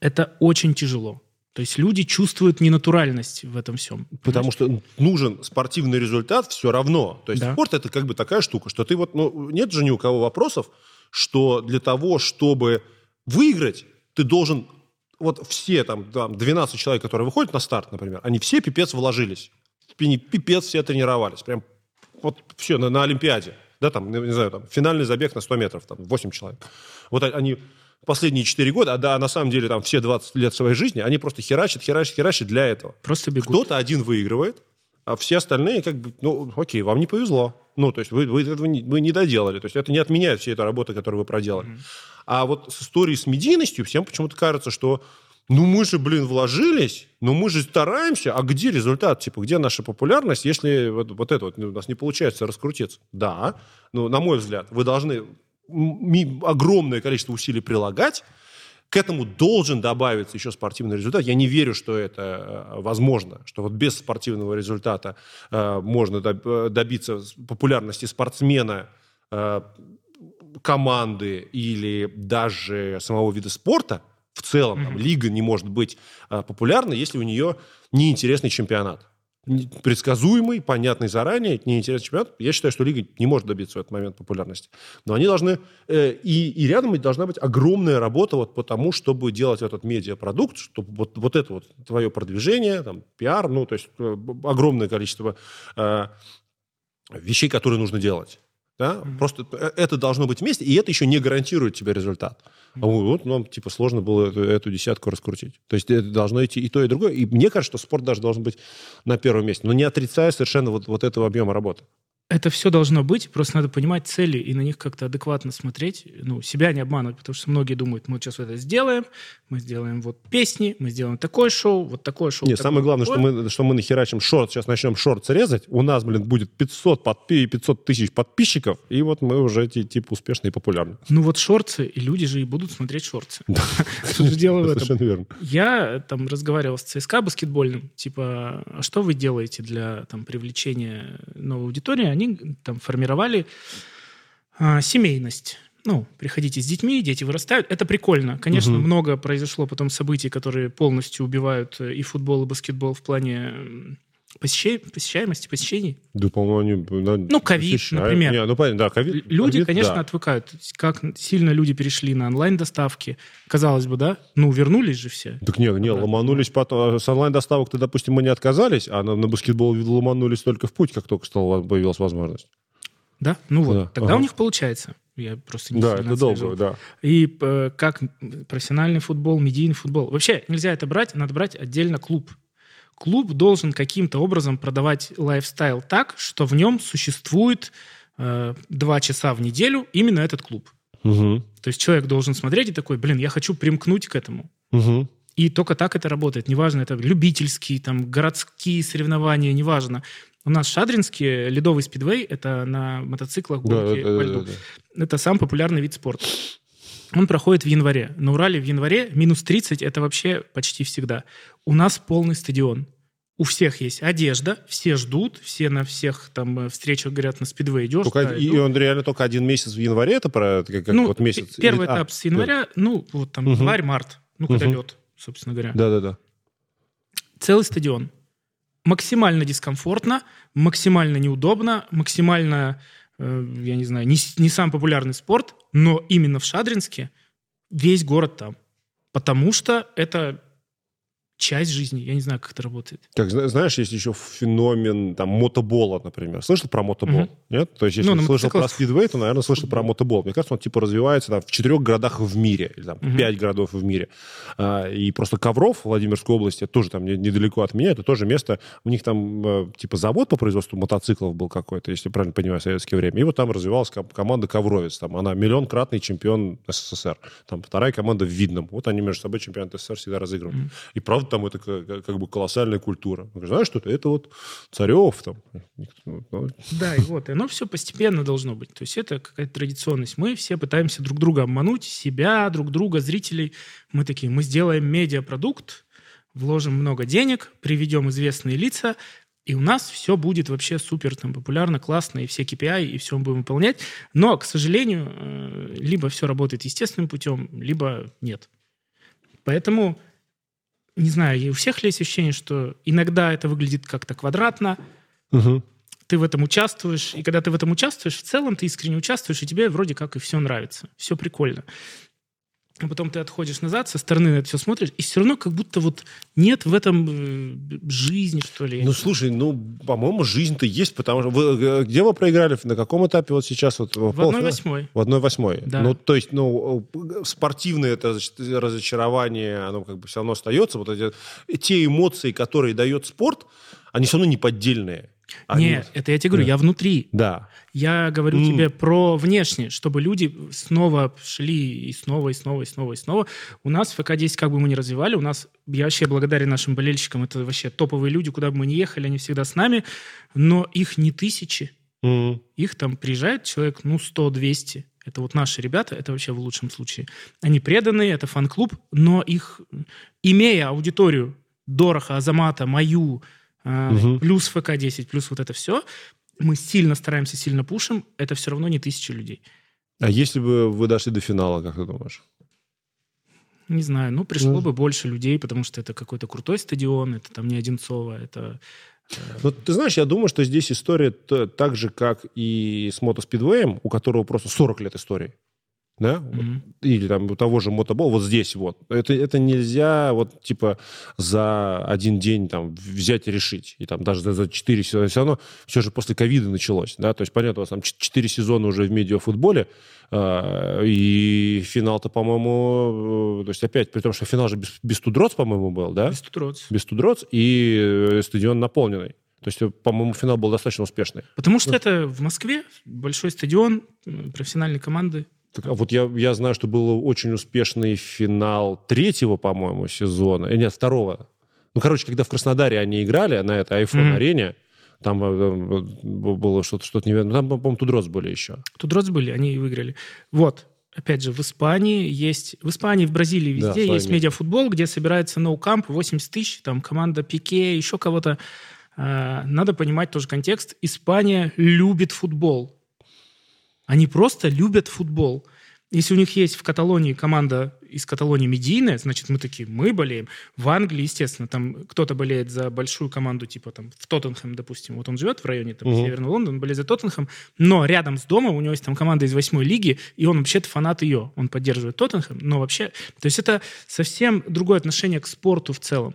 это очень тяжело. То есть люди чувствуют ненатуральность в этом всем.
Потому что нужен спортивный результат все равно. То есть да. спорт это как бы такая штука, что ты вот, ну, нет же ни у кого вопросов, что для того, чтобы выиграть, ты должен, вот все там, там 12 человек, которые выходят на старт, например, они все пипец вложились пипец все тренировались. Прям вот все, на, на Олимпиаде. Да, там, не знаю, там, финальный забег на 100 метров, там, 8 человек. Вот они последние 4 года, а да, на самом деле там все 20 лет своей жизни, они просто херачат, херачат, херачат для этого.
Просто бегут.
Кто-то один выигрывает, а все остальные как бы, ну, окей, вам не повезло. Ну, то есть вы, вы этого не, вы не доделали. То есть это не отменяет всей этой работы, которую вы проделали. Mm-hmm. А вот с историей с медийностью всем почему-то кажется, что ну мы же, блин, вложились, но мы же стараемся, а где результат? Типа, где наша популярность, если вот, вот это вот у нас не получается раскрутиться? Да, но, на мой взгляд, вы должны огромное количество усилий прилагать, к этому должен добавиться еще спортивный результат. Я не верю, что это э, возможно, что вот без спортивного результата э, можно доб- добиться популярности спортсмена, э, команды или даже самого вида спорта – в целом там, лига не может быть а, популярной, если у нее неинтересный чемпионат. Предсказуемый, понятный заранее, неинтересный чемпионат. Я считаю, что лига не может добиться в этот момент популярности. Но они должны... Э, и, и рядом должна быть огромная работа вот по тому, чтобы делать этот медиапродукт, чтобы вот, вот это вот твое продвижение, там, пиар, ну, то есть э, огромное количество э, вещей, которые нужно делать. Да? Mm-hmm. Просто э, это должно быть вместе, и это еще не гарантирует тебе результат. А вот нам типа сложно было эту, эту десятку раскрутить. То есть это должно идти и то, и другое. И мне кажется, что спорт даже должен быть на первом месте. Но не отрицая совершенно вот, вот этого объема работы
это все должно быть, просто надо понимать цели и на них как-то адекватно смотреть, ну, себя не обманывать, потому что многие думают, мы сейчас это сделаем, мы сделаем вот песни, мы сделаем такое шоу, вот такое шоу.
Нет, самое главное, что мы, что мы нахерачим шорт, сейчас начнем шорт резать, у нас, блин, будет 500, подпи 500 тысяч подписчиков, и вот мы уже типа успешны и популярны.
Ну вот шорты, и люди же и будут смотреть шорты. [LAUGHS] Дело в этом? верно. Я там разговаривал с ЦСКА баскетбольным, типа, а что вы делаете для там привлечения новой аудитории? Они там формировали а, семейность. Ну, приходите с детьми, дети вырастают. Это прикольно. Конечно, угу. много произошло потом событий, которые полностью убивают э, и футбол, и баскетбол в плане посещай, посещаемости, посещений.
Да, по-моему, они... Да,
ну, ковид, например. Не,
ну, понятно, да, ковид.
Люди, COVID, конечно, да. отвыкают. Как сильно люди перешли на онлайн-доставки. Казалось бы, да? Ну, вернулись же все.
Так нет, не, ломанулись потом. С онлайн-доставок-то, допустим, мы не отказались, а на, на баскетбол ломанулись только в путь, как только стала, появилась возможность.
Да? Ну вот, да. тогда ага. у них получается. Я просто не
Да, это долго, да.
И э, как профессиональный футбол, медийный футбол. Вообще нельзя это брать, надо брать отдельно клуб клуб должен каким-то образом продавать лайфстайл так, что в нем существует э, два часа в неделю именно этот клуб.
Угу.
То есть человек должен смотреть и такой, блин, я хочу примкнуть к этому.
Угу.
И только так это работает. Неважно, это любительские, там, городские соревнования, неважно. У нас Шадринский ледовый спидвей, это на мотоциклах гонки да, по льду. Да, да, да. Это самый популярный вид спорта. Он проходит в январе. На Урале в январе минус 30 – это вообще почти всегда. У нас полный стадион. У всех есть одежда, все ждут, все на всех там э, встречах говорят, на спидвей идешь.
Только, да, и, он реально только один месяц в январе, это про как,
ну,
вот месяц?
Первый Или, этап а, с января, да. ну, вот там угу. январь-март, ну, когда угу. лед, собственно говоря.
Да-да-да.
Целый стадион. Максимально дискомфортно, максимально неудобно, максимально Э, я не знаю, не, не самый популярный спорт, но именно в Шадринске весь город там. Потому что это часть жизни. Я не знаю, как это работает.
Как знаешь, есть еще феномен там мотобола, например. Слышал про мотобол? Угу. Нет? То есть, если ну, слышал про спидвей, то, наверное, слышал про мотобол. Мне кажется, он типа развивается там, в четырех городах в мире, или там угу. пять городов в мире. А, и просто Ковров, Владимирской области, тоже там недалеко от меня, это тоже место, у них там э, типа завод по производству мотоциклов был какой-то, если правильно понимаю, в советское время. И вот там развивалась команда Ковровец. Там она миллионкратный чемпион СССР. Там вторая команда в Видном. Вот они между собой чемпионат СССР всегда разыгрывают. Угу. И правда там это как бы колоссальная культура. Знаешь, что это? Это вот Царев там.
Ну. Да, и вот. И оно все постепенно должно быть. То есть это какая-то традиционность. Мы все пытаемся друг друга обмануть, себя, друг друга, зрителей. Мы такие, мы сделаем медиапродукт, вложим много денег, приведем известные лица, и у нас все будет вообще супер там, популярно, классно, и все KPI, и все мы будем выполнять. Но, к сожалению, э, либо все работает естественным путем, либо нет. Поэтому не знаю, у всех ли есть ощущение, что иногда это выглядит как-то квадратно,
угу.
ты в этом участвуешь, и когда ты в этом участвуешь, в целом ты искренне участвуешь, и тебе вроде как и все нравится, все прикольно а потом ты отходишь назад, со стороны на это все смотришь, и все равно как будто вот нет в этом э, жизни, что ли.
Ну, слушай, ну, по-моему, жизнь-то есть, потому что... Вы, э, где вы проиграли? На каком этапе вот сейчас? Вот,
в одной восьмой.
В одной восьмой.
Да.
Ну, то есть, ну, спортивное это разочарование, оно как бы все равно остается. Вот эти, те эмоции, которые дает спорт, они все равно не поддельные.
Они... Нет, это я тебе говорю, да. я внутри.
Да.
Я говорю mm. тебе про внешне, чтобы люди снова шли и снова, и снова, и снова, и снова. У нас в ФК-10, как бы мы ни развивали, у нас, я вообще благодарен нашим болельщикам, это вообще топовые люди, куда бы мы ни ехали, они всегда с нами, но их не тысячи.
Mm.
Их там приезжает человек, ну, 100-200. Это вот наши ребята, это вообще в лучшем случае. Они преданные, это фан-клуб, но их, имея аудиторию Дороха, Азамата, мою, угу. плюс ФК-10, плюс вот это все, мы сильно стараемся, сильно пушим, это все равно не тысячи людей.
А если бы вы дошли до финала, как ты думаешь?
Не знаю, ну, пришло mm. бы больше людей, потому что это какой-то крутой стадион, это там не Одинцово, это...
Э, ну, ты знаешь, я думаю, что здесь история так же, как и с мотоспидвеем, у которого просто 40 лет истории да, mm-hmm. или там у того же мотобол, вот здесь вот. Это, это нельзя вот типа за один день там взять и решить. И там даже за четыре сезона, все равно все же после ковида началось, да, то есть понятно, у вас там четыре сезона уже в медиафутболе, э, и финал-то, по-моему, э, то есть опять, при том, что финал же без, без Тудроц, по-моему, был, да?
Без Тудроц.
Без Тудроц, и э, стадион наполненный. То есть, по-моему, финал был достаточно успешный.
Потому что это в Москве, большой стадион, профессиональные команды.
Так, а вот я, я знаю, что был очень успешный финал третьего, по-моему, сезона. Э, нет, второго. Ну, короче, когда в Краснодаре они играли на этой iPhone-арене, mm-hmm. там э, было что-то что невероятное. Там, по-моему, Тудроц были еще.
Тудроц были, они выиграли. Вот, опять же, в Испании есть... В Испании, в Бразилии везде да, есть медиафутбол, где собирается ноукамп, 80 тысяч, там команда Пике, еще кого-то. А, надо понимать тоже контекст. Испания любит футбол. Они просто любят футбол. Если у них есть в Каталонии команда из Каталонии медийная, значит, мы такие, мы болеем. В Англии, естественно, там кто-то болеет за большую команду, типа там в Тоттенхэм, допустим. Вот он живет в районе там, угу. Северного Лондона, болеет за Тоттенхэм, но рядом с домом у него есть там команда из восьмой лиги, и он вообще-то фанат ее. Он поддерживает Тоттенхэм, но вообще... То есть это совсем другое отношение к спорту в целом.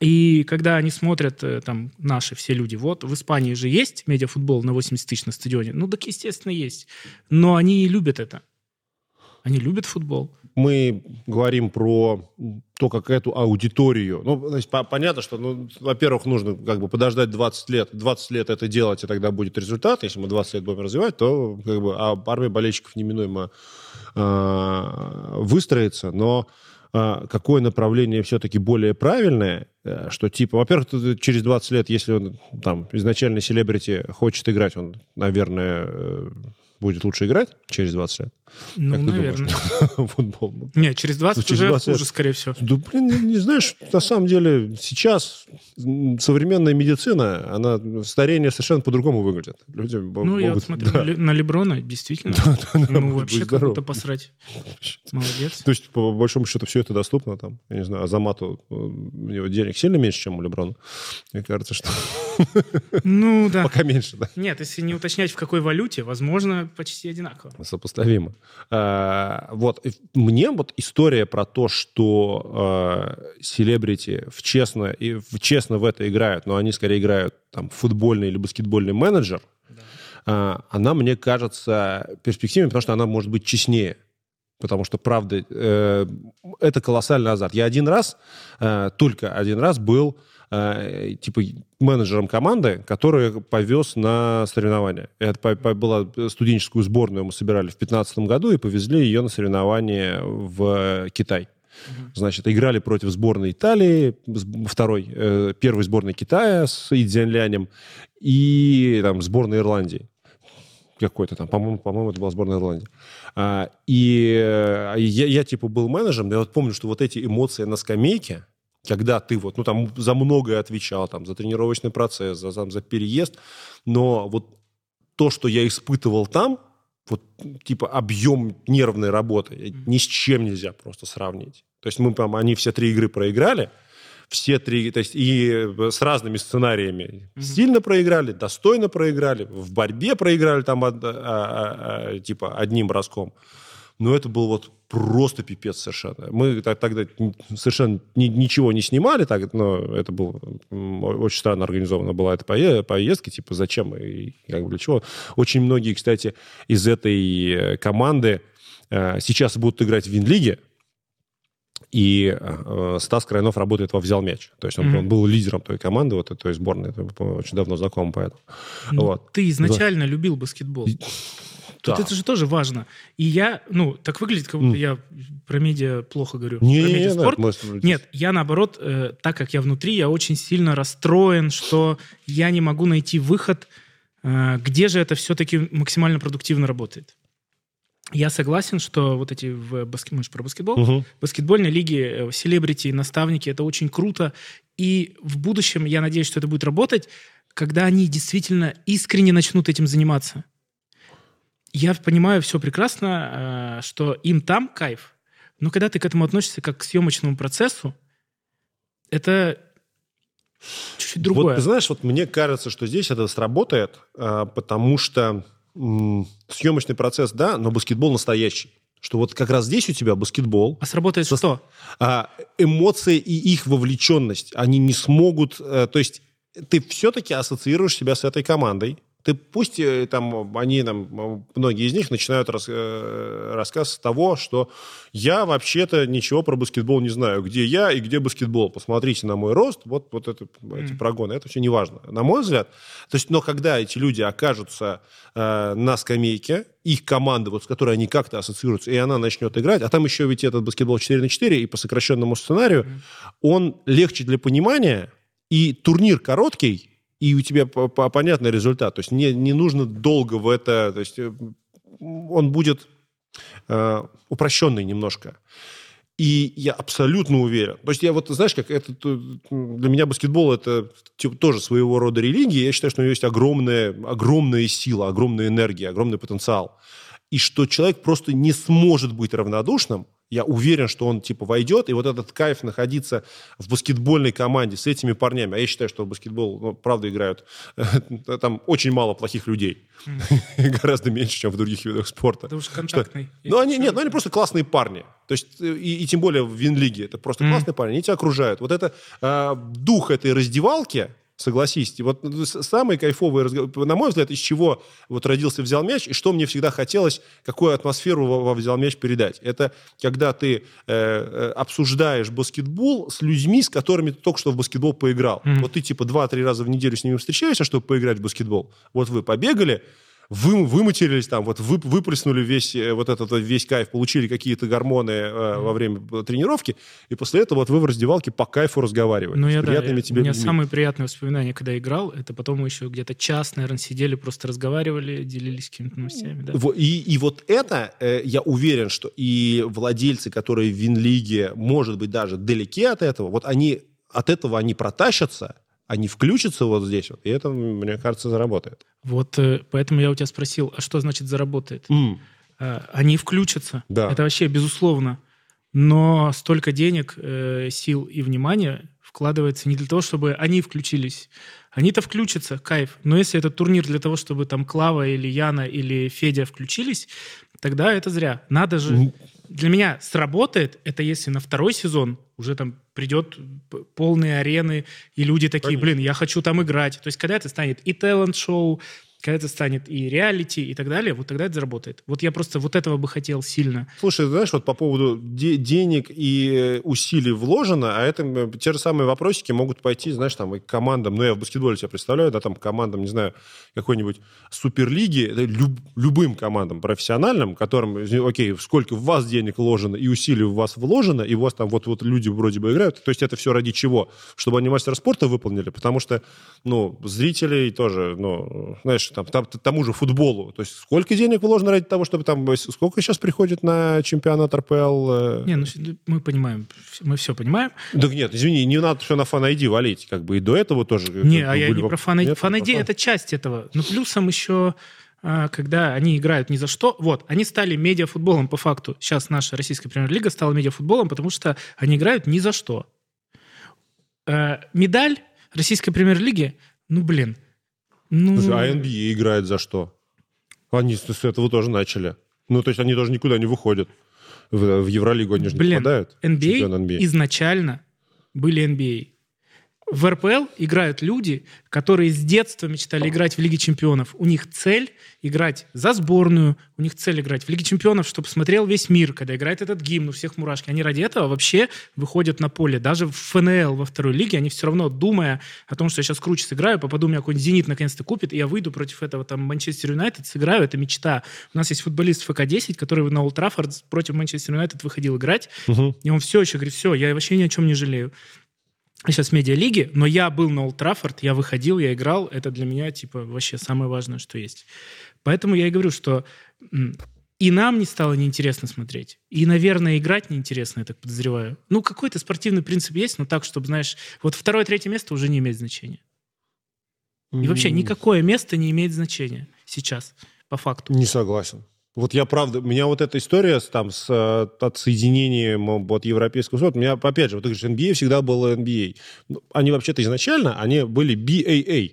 И когда они смотрят, э, там, наши все люди, вот, в Испании же есть медиафутбол на 80 тысяч на стадионе? Ну, так, естественно, есть. Но они любят это. Они любят футбол.
Мы говорим про то, как эту аудиторию... Ну, значит, по понятно, что, ну, во-первых, нужно как бы подождать 20 лет. 20 лет это делать, и тогда будет результат. Если мы 20 лет будем развивать, то как бы а армия болельщиков неминуемо э, выстроится. Но какое направление все-таки более правильное, э, что типа, во-первых, через 20 лет, если он там изначально селебрити хочет играть, он, наверное, э, будет лучше играть через 20 лет?
Ну, как наверное. [LAUGHS] футбол? Нет, через 20 ну, через уже 20 хуже, лет. скорее всего.
Да, блин, не, не знаешь, на самом деле сейчас современная медицина, она старение совершенно по-другому выглядит.
Люди ну, могут, я вот смотрю да. на Леброна, действительно. [LAUGHS] Да, да, Ему вообще как будто посрать. [LAUGHS] Молодец.
То есть, по большому счету, все это доступно там. Я не знаю, Азамату э, у него денег сильно меньше, чем у Леброна. Мне кажется, что...
Ну, да.
Пока меньше, да.
Нет, если не уточнять, в какой валюте, возможно, почти одинаково.
Сопоставимо. А, вот, мне вот история про то, что селебрити в честно, и в честно в это играют, но они скорее играют там футбольный или баскетбольный менеджер, да. А, она мне кажется перспективной, потому что она может быть честнее. Потому что, правда, э, это колоссальный азарт. Я один раз, э, только один раз был э, типа менеджером команды, который повез на соревнования. Это по, по, была студенческую сборную мы собирали в 2015 году и повезли ее на соревнования в Китай. Значит, играли против сборной Италии, второй, э, первой сборной Китая с Идзянлянем и там сборной Ирландии какой-то там, по-моему, по-моему, это была сборная Ирландии. А, и э, я, я, типа, был менеджером, я вот помню, что вот эти эмоции на скамейке, когда ты вот, ну, там, за многое отвечал, там, за тренировочный процесс, за, там, за переезд, но вот то, что я испытывал там, вот, типа, объем нервной работы, ни с чем нельзя просто сравнить. То есть мы, там, они все три игры проиграли, все три, то есть и с разными сценариями. Mm-hmm. Сильно проиграли, достойно проиграли, в борьбе проиграли там, а, а, а, типа, одним броском. Но это был вот просто пипец совершенно. Мы тогда совершенно ничего не снимали, так, но это было очень странно организована была эта поездка, типа зачем и как бы для чего. Очень многие, кстати, из этой э, команды э, сейчас будут играть в Винлиге, и э, Стас Крайнов работает во «Взял мяч». То есть он, mm-hmm. он был лидером той команды, вот той сборной. Это очень давно знаком поэтому.
Ну, вот. Ты изначально да. любил баскетбол. Да. Вот это же тоже важно. И я, ну, так выглядит, как будто mm. я про медиа плохо говорю.
Не,
про
медиаспорт.
Нет, нет, я наоборот, э, так как я внутри, я очень сильно расстроен, что я не могу найти выход, э, где же это все-таки максимально продуктивно работает. Я согласен, что вот эти в баскет... мы же про баскетбол, угу. баскетбольной лиги, э, селебрити, наставники, это очень круто. И в будущем я надеюсь, что это будет работать, когда они действительно искренне начнут этим заниматься. Я понимаю все прекрасно, э, что им там кайф, но когда ты к этому относишься как к съемочному процессу, это чуть-чуть другое.
Вот, знаешь, вот мне кажется, что здесь это сработает, э, потому что съемочный процесс, да, но баскетбол настоящий. Что вот как раз здесь у тебя баскетбол.
А сработает со, что?
А, эмоции и их вовлеченность. Они не смогут... А, то есть ты все-таки ассоциируешь себя с этой командой. Ты пусть э, там они, там, многие из них начинают рас, э, рассказ с того, что я вообще-то ничего про баскетбол не знаю. Где я и где баскетбол? Посмотрите на мой рост, вот, вот это, mm. эти прогоны. Это все не важно, на мой взгляд. То есть, но когда эти люди окажутся э, на скамейке, их команда, вот, с которой они как-то ассоциируются, и она начнет играть, а там еще ведь этот баскетбол 4 на 4 и по сокращенному сценарию, mm. он легче для понимания, и турнир короткий, и у тебя понятный результат. То есть не, не нужно долго в это... То есть э, он будет э, упрощенный немножко. И я абсолютно уверен. То есть я вот, знаешь, как это для меня баскетбол это типа, тоже своего рода религия. Я считаю, что у него есть огромная, огромная сила, огромная энергия, огромный потенциал. И что человек просто не сможет быть равнодушным я уверен, что он типа войдет, и вот этот кайф находиться в баскетбольной команде с этими парнями, а я считаю, что в баскетбол, ну, правда, играют там очень мало плохих людей, [LAUGHS] гораздо меньше, чем в других видах спорта.
Это уж контактный.
Ну, они, нет, ну, они просто классные парни. То есть, э, и, и тем более в Винлиге, это просто классные парни, они тебя окружают. Вот это э, дух этой раздевалки, Согласись. Вот ну, самый кайфовый разговор, на мой взгляд, из чего вот родился «Взял мяч», и что мне всегда хотелось, какую атмосферу во, «Взял мяч» передать. Это когда ты э, э, обсуждаешь баскетбол с людьми, с которыми ты только что в баскетбол поиграл. Mm-hmm. Вот ты типа два-три раза в неделю с ними встречаешься, чтобы поиграть в баскетбол. Вот вы побегали, вы, выматерились там, вот вы, выплеснули весь э, вот этот весь кайф, получили какие-то гормоны э, во время тренировки, и после этого вот вы в раздевалке по кайфу разговаривали.
Ну, я, да, я, тебе У меня людьми. самые приятные воспоминания, когда играл, это потом мы еще где-то час, наверное, сидели, просто разговаривали, делились какими-то новостями. Да.
И, и вот это, э, я уверен, что и владельцы, которые в Винлиге, может быть, даже далеки от этого, вот они от этого они протащатся, они включатся вот здесь вот, и это, мне кажется, заработает.
Вот э, поэтому я у тебя спросил, а что значит заработает? Mm. Они включатся, да. это вообще безусловно. Но столько денег, э, сил и внимания вкладывается не для того, чтобы они включились. Они-то включатся, кайф. Но если это турнир для того, чтобы там Клава или Яна или Федя включились, тогда это зря. Надо же... Для меня сработает, это если на второй сезон уже там придет полные арены, и люди такие, Конечно. блин, я хочу там играть. То есть когда это станет и талант-шоу, когда это станет и реалити, и так далее, вот тогда это заработает. Вот я просто вот этого бы хотел сильно.
Слушай, знаешь, вот по поводу де- денег и усилий вложено, а это те же самые вопросики могут пойти, знаешь, там, и командам, ну, я в баскетболе себя представляю, да, там, командам, не знаю, какой-нибудь суперлиги, люб, любым командам профессиональным, которым, окей, сколько в вас денег вложено и усилий в вас вложено, и у вас там вот, вот люди вроде бы играют, то есть это все ради чего? Чтобы они мастер спорта выполнили, потому что, ну, зрителей тоже, ну, знаешь, там, там, тому же футболу. То есть сколько денег вложено ради того, чтобы там... Сколько сейчас приходит на чемпионат РПЛ?
Э? Не, ну мы понимаем, мы все понимаем.
Так нет, извини, не надо все на фан-айди валить. Как бы и до этого тоже...
Не, а я не про фан-айди. Фан-айди — это часть этого. Но плюсом еще а, когда они играют ни за что. Вот, они стали медиафутболом по факту. Сейчас наша российская премьер-лига стала медиафутболом, потому что они играют ни за что. Э, медаль российской премьер-лиги, ну, блин,
ну... А NBA играет за что? Они с этого тоже начали. Ну, то есть они тоже никуда не выходят. В, в Евролигу они же Блин, не попадают.
NBA, NBA изначально были NBA. В РПЛ играют люди, которые с детства мечтали играть в Лиге чемпионов. У них цель играть за сборную, у них цель играть в Лиге чемпионов, чтобы смотрел весь мир, когда играет этот гимн, у всех мурашки. Они ради этого вообще выходят на поле. Даже в ФНЛ во второй лиге они все равно, думая о том, что я сейчас круче сыграю, попаду, меня какой-нибудь «Зенит» наконец-то купит, и я выйду против этого там Манчестер Юнайтед, сыграю, это мечта. У нас есть футболист ФК-10, который на Олд против Манчестер Юнайтед выходил играть, угу. и он все еще говорит, все, я вообще ни о чем не жалею сейчас медиалиги, но я был на Олд Траффорд, я выходил, я играл, это для меня, типа, вообще самое важное, что есть. Поэтому я и говорю, что и нам не стало неинтересно смотреть, и, наверное, играть неинтересно, я так подозреваю. Ну, какой-то спортивный принцип есть, но так, чтобы, знаешь, вот второе, третье место уже не имеет значения. И вообще никакое место не имеет значения сейчас, по факту.
Не согласен. Вот я правда, у меня вот эта история с, там, с э, отсоединением вот европейского спорта, у меня, опять же, вот ты говоришь, NBA всегда было NBA. Ну, они вообще-то изначально, они были BAA.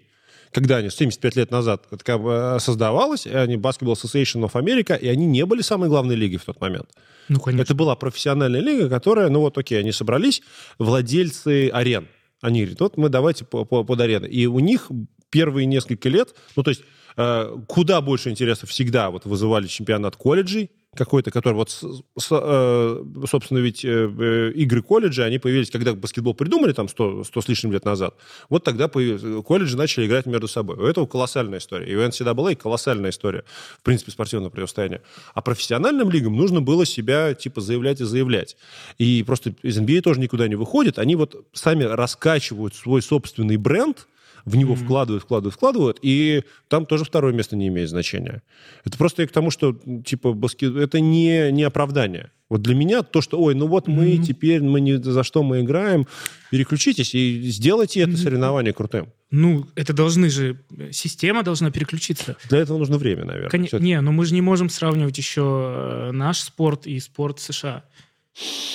Когда они 75 лет назад это создавалось, они Basketball Association of America, и они не были самой главной лигой в тот момент. Ну, конечно. Это была профессиональная лига, которая, ну вот окей, они собрались, владельцы арен. Они говорят, вот мы давайте под арены. И у них первые несколько лет, ну то есть Э, куда больше интереса всегда вот вызывали чемпионат колледжей, какой-то, который вот, э, собственно, ведь э, игры колледжа, они появились, когда баскетбол придумали там 100, 100 с лишним лет назад, вот тогда колледжи начали играть между собой. У этого колоссальная история. И у NCAA колоссальная история, в принципе, спортивного противостояния. А профессиональным лигам нужно было себя, типа, заявлять и заявлять. И просто из NBA тоже никуда не выходит. Они вот сами раскачивают свой собственный бренд, в него mm-hmm. вкладывают, вкладывают, вкладывают, и там тоже второе место не имеет значения. Это просто я к тому, что, типа, баскет... это не, не оправдание. Вот для меня то, что, ой, ну вот мы mm-hmm. теперь, мы не за что мы играем, переключитесь и сделайте это mm-hmm. соревнование крутым.
Ну, это должны же, система должна переключиться.
Для этого нужно время, наверное.
Кон... Не, но мы же не можем сравнивать еще э, наш спорт и спорт США.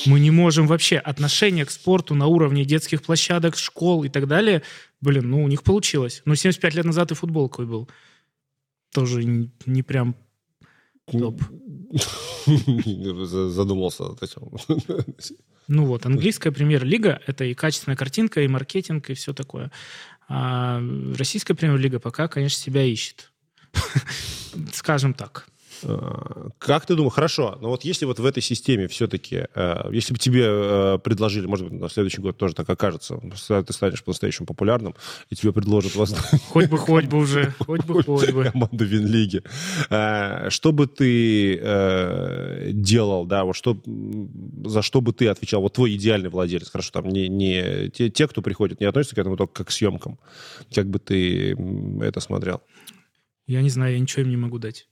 Мы не можем вообще отношение к спорту на уровне детских площадок, школ и так далее. Блин, ну у них получилось. Но 75 лет назад и футбол какой был. Тоже не, не прям топ. [LAUGHS]
Задумался. [LAUGHS]
Ну вот, английская премьер-лига – это и качественная картинка, и маркетинг, и все такое. А российская премьер-лига пока, конечно, себя ищет. [LAUGHS] Скажем так.
Э, как ты думаешь, хорошо, но вот если вот в этой системе все-таки, э, если бы тебе э, предложили, может быть, на следующий год тоже так окажется, ты станешь по-настоящему популярным, и тебе предложат вас... [LAUGHS]
Хоть бы, хоть бы уже, [LAUGHS] хоть бы, хоть бы.
Команду Винлиги. Что бы ты делал, да, вот что, за что бы ты отвечал, вот твой идеальный владелец, хорошо, там не, не те, те, кто приходит, не относятся к этому только как к съемкам. Как бы ты это смотрел?
Я не знаю, я ничего им не могу дать.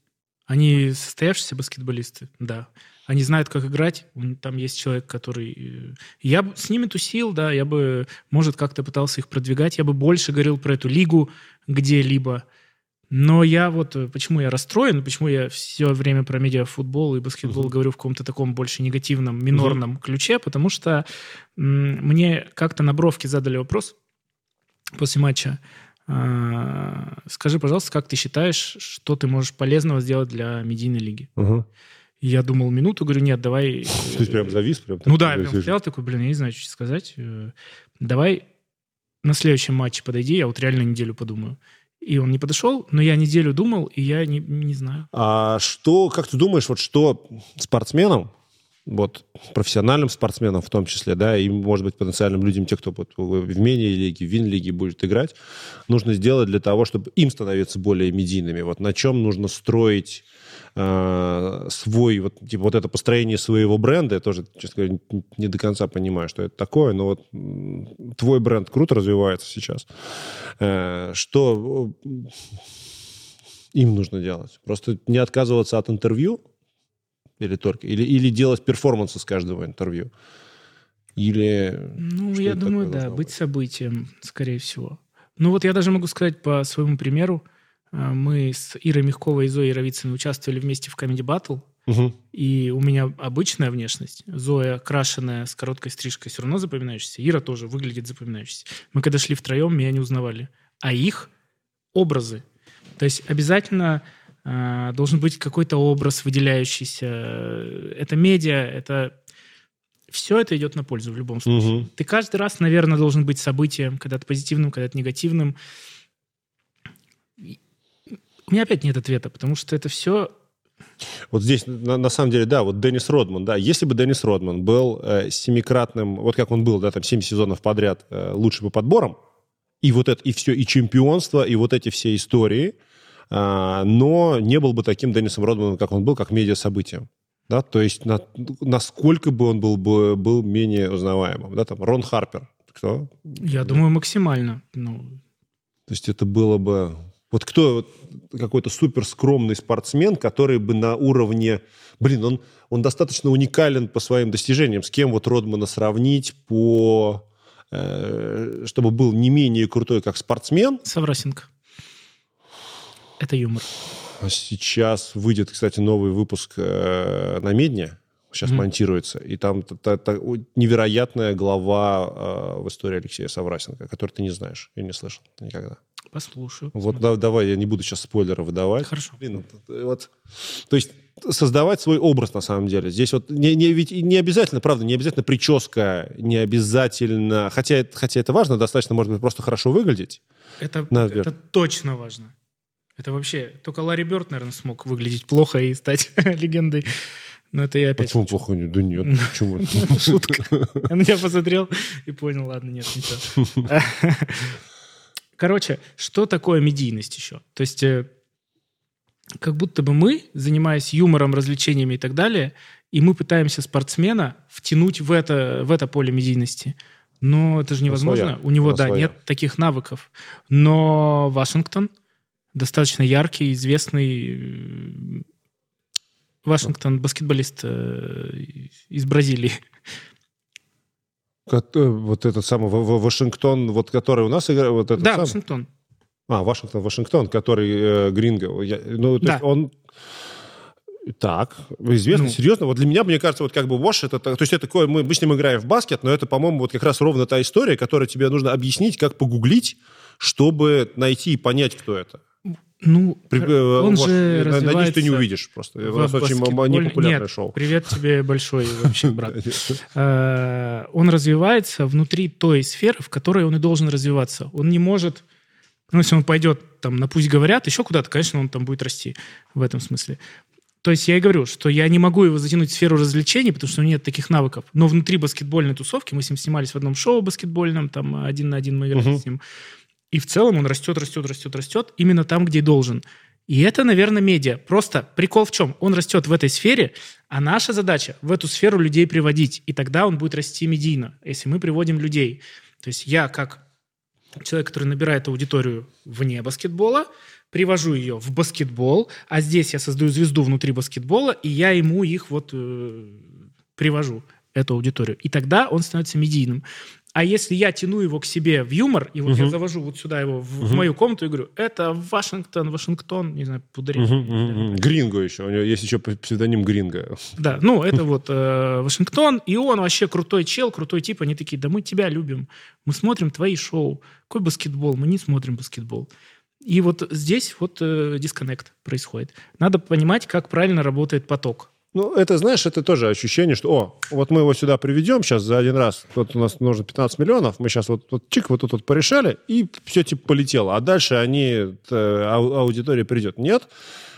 Они состоявшиеся баскетболисты, да. Они знают, как играть. Там есть человек, который... Э, я бы с ними тусил, да, я бы, может, как-то пытался их продвигать. Я бы больше говорил про эту лигу где-либо. Но я вот... Э, почему я расстроен, почему я все время про медиафутбол и баскетбол uh-huh. говорю в каком-то таком больше негативном, минорном uh-huh. ключе, потому что м- мне как-то на бровке задали вопрос после матча. А, скажи, пожалуйста, как ты считаешь, что ты можешь полезного сделать для медийной лиги? Угу. Я думал минуту, говорю, нет, давай... [LAUGHS]
Есть прям завис? Прям
ну да, я прям стоял такой, блин, я не знаю, что сказать. Э, давай на следующем матче подойди, я вот реально неделю подумаю. И он не подошел, но я неделю думал, и я не, не знаю.
А что, как ты думаешь, вот что спортсменам вот, профессиональным спортсменам в том числе, да, и, может быть, потенциальным людям, те, кто вот в мини-лиге, в вин-лиге будет играть, нужно сделать для того, чтобы им становиться более медийными. Вот на чем нужно строить э, свой, вот, типа, вот это построение своего бренда, я тоже, честно говоря, не до конца понимаю, что это такое, но вот твой бренд круто развивается сейчас. Э, что им нужно делать? Просто не отказываться от интервью, или только? Или, или делать перформансы с каждого интервью? Или...
Ну, я думаю, да, быть, быть событием, скорее всего. Ну, вот я даже могу сказать по своему примеру. А, мы с Ирой Мягковой и Зоей Равицыной участвовали вместе в Comedy Battle. Угу. И у меня обычная внешность. Зоя крашеная с короткой стрижкой все равно запоминающаяся. Ира тоже выглядит запоминающейся. Мы когда шли втроем, меня не узнавали. А их образы. То есть обязательно должен быть какой-то образ выделяющийся. Это медиа, это все это идет на пользу в любом случае. Угу. Ты каждый раз, наверное, должен быть событием, когда-то позитивным, когда-то негативным. У меня опять нет ответа, потому что это все
вот здесь, на, на самом деле, да, вот Деннис Родман, да, если бы Деннис Родман был э, семикратным, вот как он был, да, там, семь сезонов подряд э, лучше по подборам, и вот это, и все, и чемпионство, и вот эти все истории, а, но не был бы таким Деннисом Родманом, как он был, как медиа-событием. Да, то есть на, насколько бы он был, бы, был менее узнаваемым. Да, там Рон Харпер. Кто?
Я да. думаю, максимально. Ну...
То есть это было бы... Вот кто какой-то супер скромный спортсмен, который бы на уровне... Блин, он, он достаточно уникален по своим достижениям. С кем вот Родмана сравнить по... Э, чтобы был не менее крутой, как спортсмен?
Саврасенко. Это юмор.
А сейчас выйдет, кстати, новый выпуск э, на Медне. Сейчас mm-hmm. монтируется. И там та, та, невероятная глава э, в истории Алексея Саврасенко, которую ты не знаешь и не слышал никогда.
Послушаю.
Вот да, давай, я не буду сейчас спойлеры выдавать.
Хорошо.
Блин, вот, то есть создавать свой образ на самом деле. Здесь вот не, не, ведь не обязательно, правда, не обязательно прическа, не обязательно, хотя, хотя это важно, достаточно, может быть, просто хорошо выглядеть.
Это, это точно важно. Это вообще... Только Ларри Бёрд, наверное, смог выглядеть плохо и стать [LAUGHS] легендой. Но это я опять...
Почему плохо? Да нет, почему? [LAUGHS]
Шутка. [LAUGHS] Я посмотрел и понял, ладно, нет, ничего. Короче, что такое медийность еще? То есть э, как будто бы мы, занимаясь юмором, развлечениями и так далее, и мы пытаемся спортсмена втянуть в это, в это поле медийности. Но это же невозможно. Своя. У него, Она да, своя. нет таких навыков. Но Вашингтон – достаточно яркий, известный э, Вашингтон, баскетболист э, из Бразилии.
Э, вот этот самый Вашингтон, вот который у нас играет? Вот этот
да,
сам?
Вашингтон.
А, Вашингтон, Вашингтон, который э, Гринго. Я, ну, то да. есть он... Так, известно, ну. серьезно. Вот для меня, мне кажется, вот как бы Вош, это, то есть это такое, мы, мы с ним играем в баскет, но это, по-моему, вот как раз ровно та история, которую тебе нужно объяснить, как погуглить, чтобы найти и понять, кто это.
Ну, При, э, он вот, же развивается...
Надеюсь, ты не увидишь просто. У нас очень непопулярное
Нет,
шоу.
привет тебе большой вообще, брат. [LAUGHS] Э, он развивается внутри той сферы, в которой он и должен развиваться. Он не может... Ну, если он пойдет там на «Пусть говорят», еще куда-то, конечно, он там будет расти в этом смысле. То есть я и говорю, что я не могу его затянуть в сферу развлечений, потому что у него нет таких навыков. Но внутри баскетбольной тусовки, мы с ним снимались в одном шоу баскетбольном, там один на один мы играли uh-huh. с ним, и в целом он растет, растет, растет, растет именно там, где должен. И это, наверное, медиа. Просто прикол в чем? Он растет в этой сфере, а наша задача в эту сферу людей приводить. И тогда он будет расти медийно, если мы приводим людей. То есть я, как человек, который набирает аудиторию вне баскетбола, привожу ее в баскетбол, а здесь я создаю звезду внутри баскетбола, и я ему их вот э, привожу, эту аудиторию. И тогда он становится медийным. А если я тяну его к себе в юмор, и вот uh-huh. я завожу вот сюда его в, uh-huh. в мою комнату и говорю, это Вашингтон, Вашингтон, не знаю, Пудрин. Uh-huh,
uh-huh. Гринго еще, у него есть еще псевдоним Гринго.
Да, ну [LAUGHS] это вот э, Вашингтон, и он вообще крутой чел, крутой тип, они такие, да мы тебя любим, мы смотрим твои шоу, какой баскетбол, мы не смотрим баскетбол. И вот здесь вот э, дисконнект происходит. Надо понимать, как правильно работает поток.
Ну, это, знаешь, это тоже ощущение, что, о, вот мы его сюда приведем сейчас за один раз, вот у нас нужно 15 миллионов, мы сейчас вот, вот чик, вот тут вот порешали, и все типа полетело. А дальше они, аудитория придет. Нет,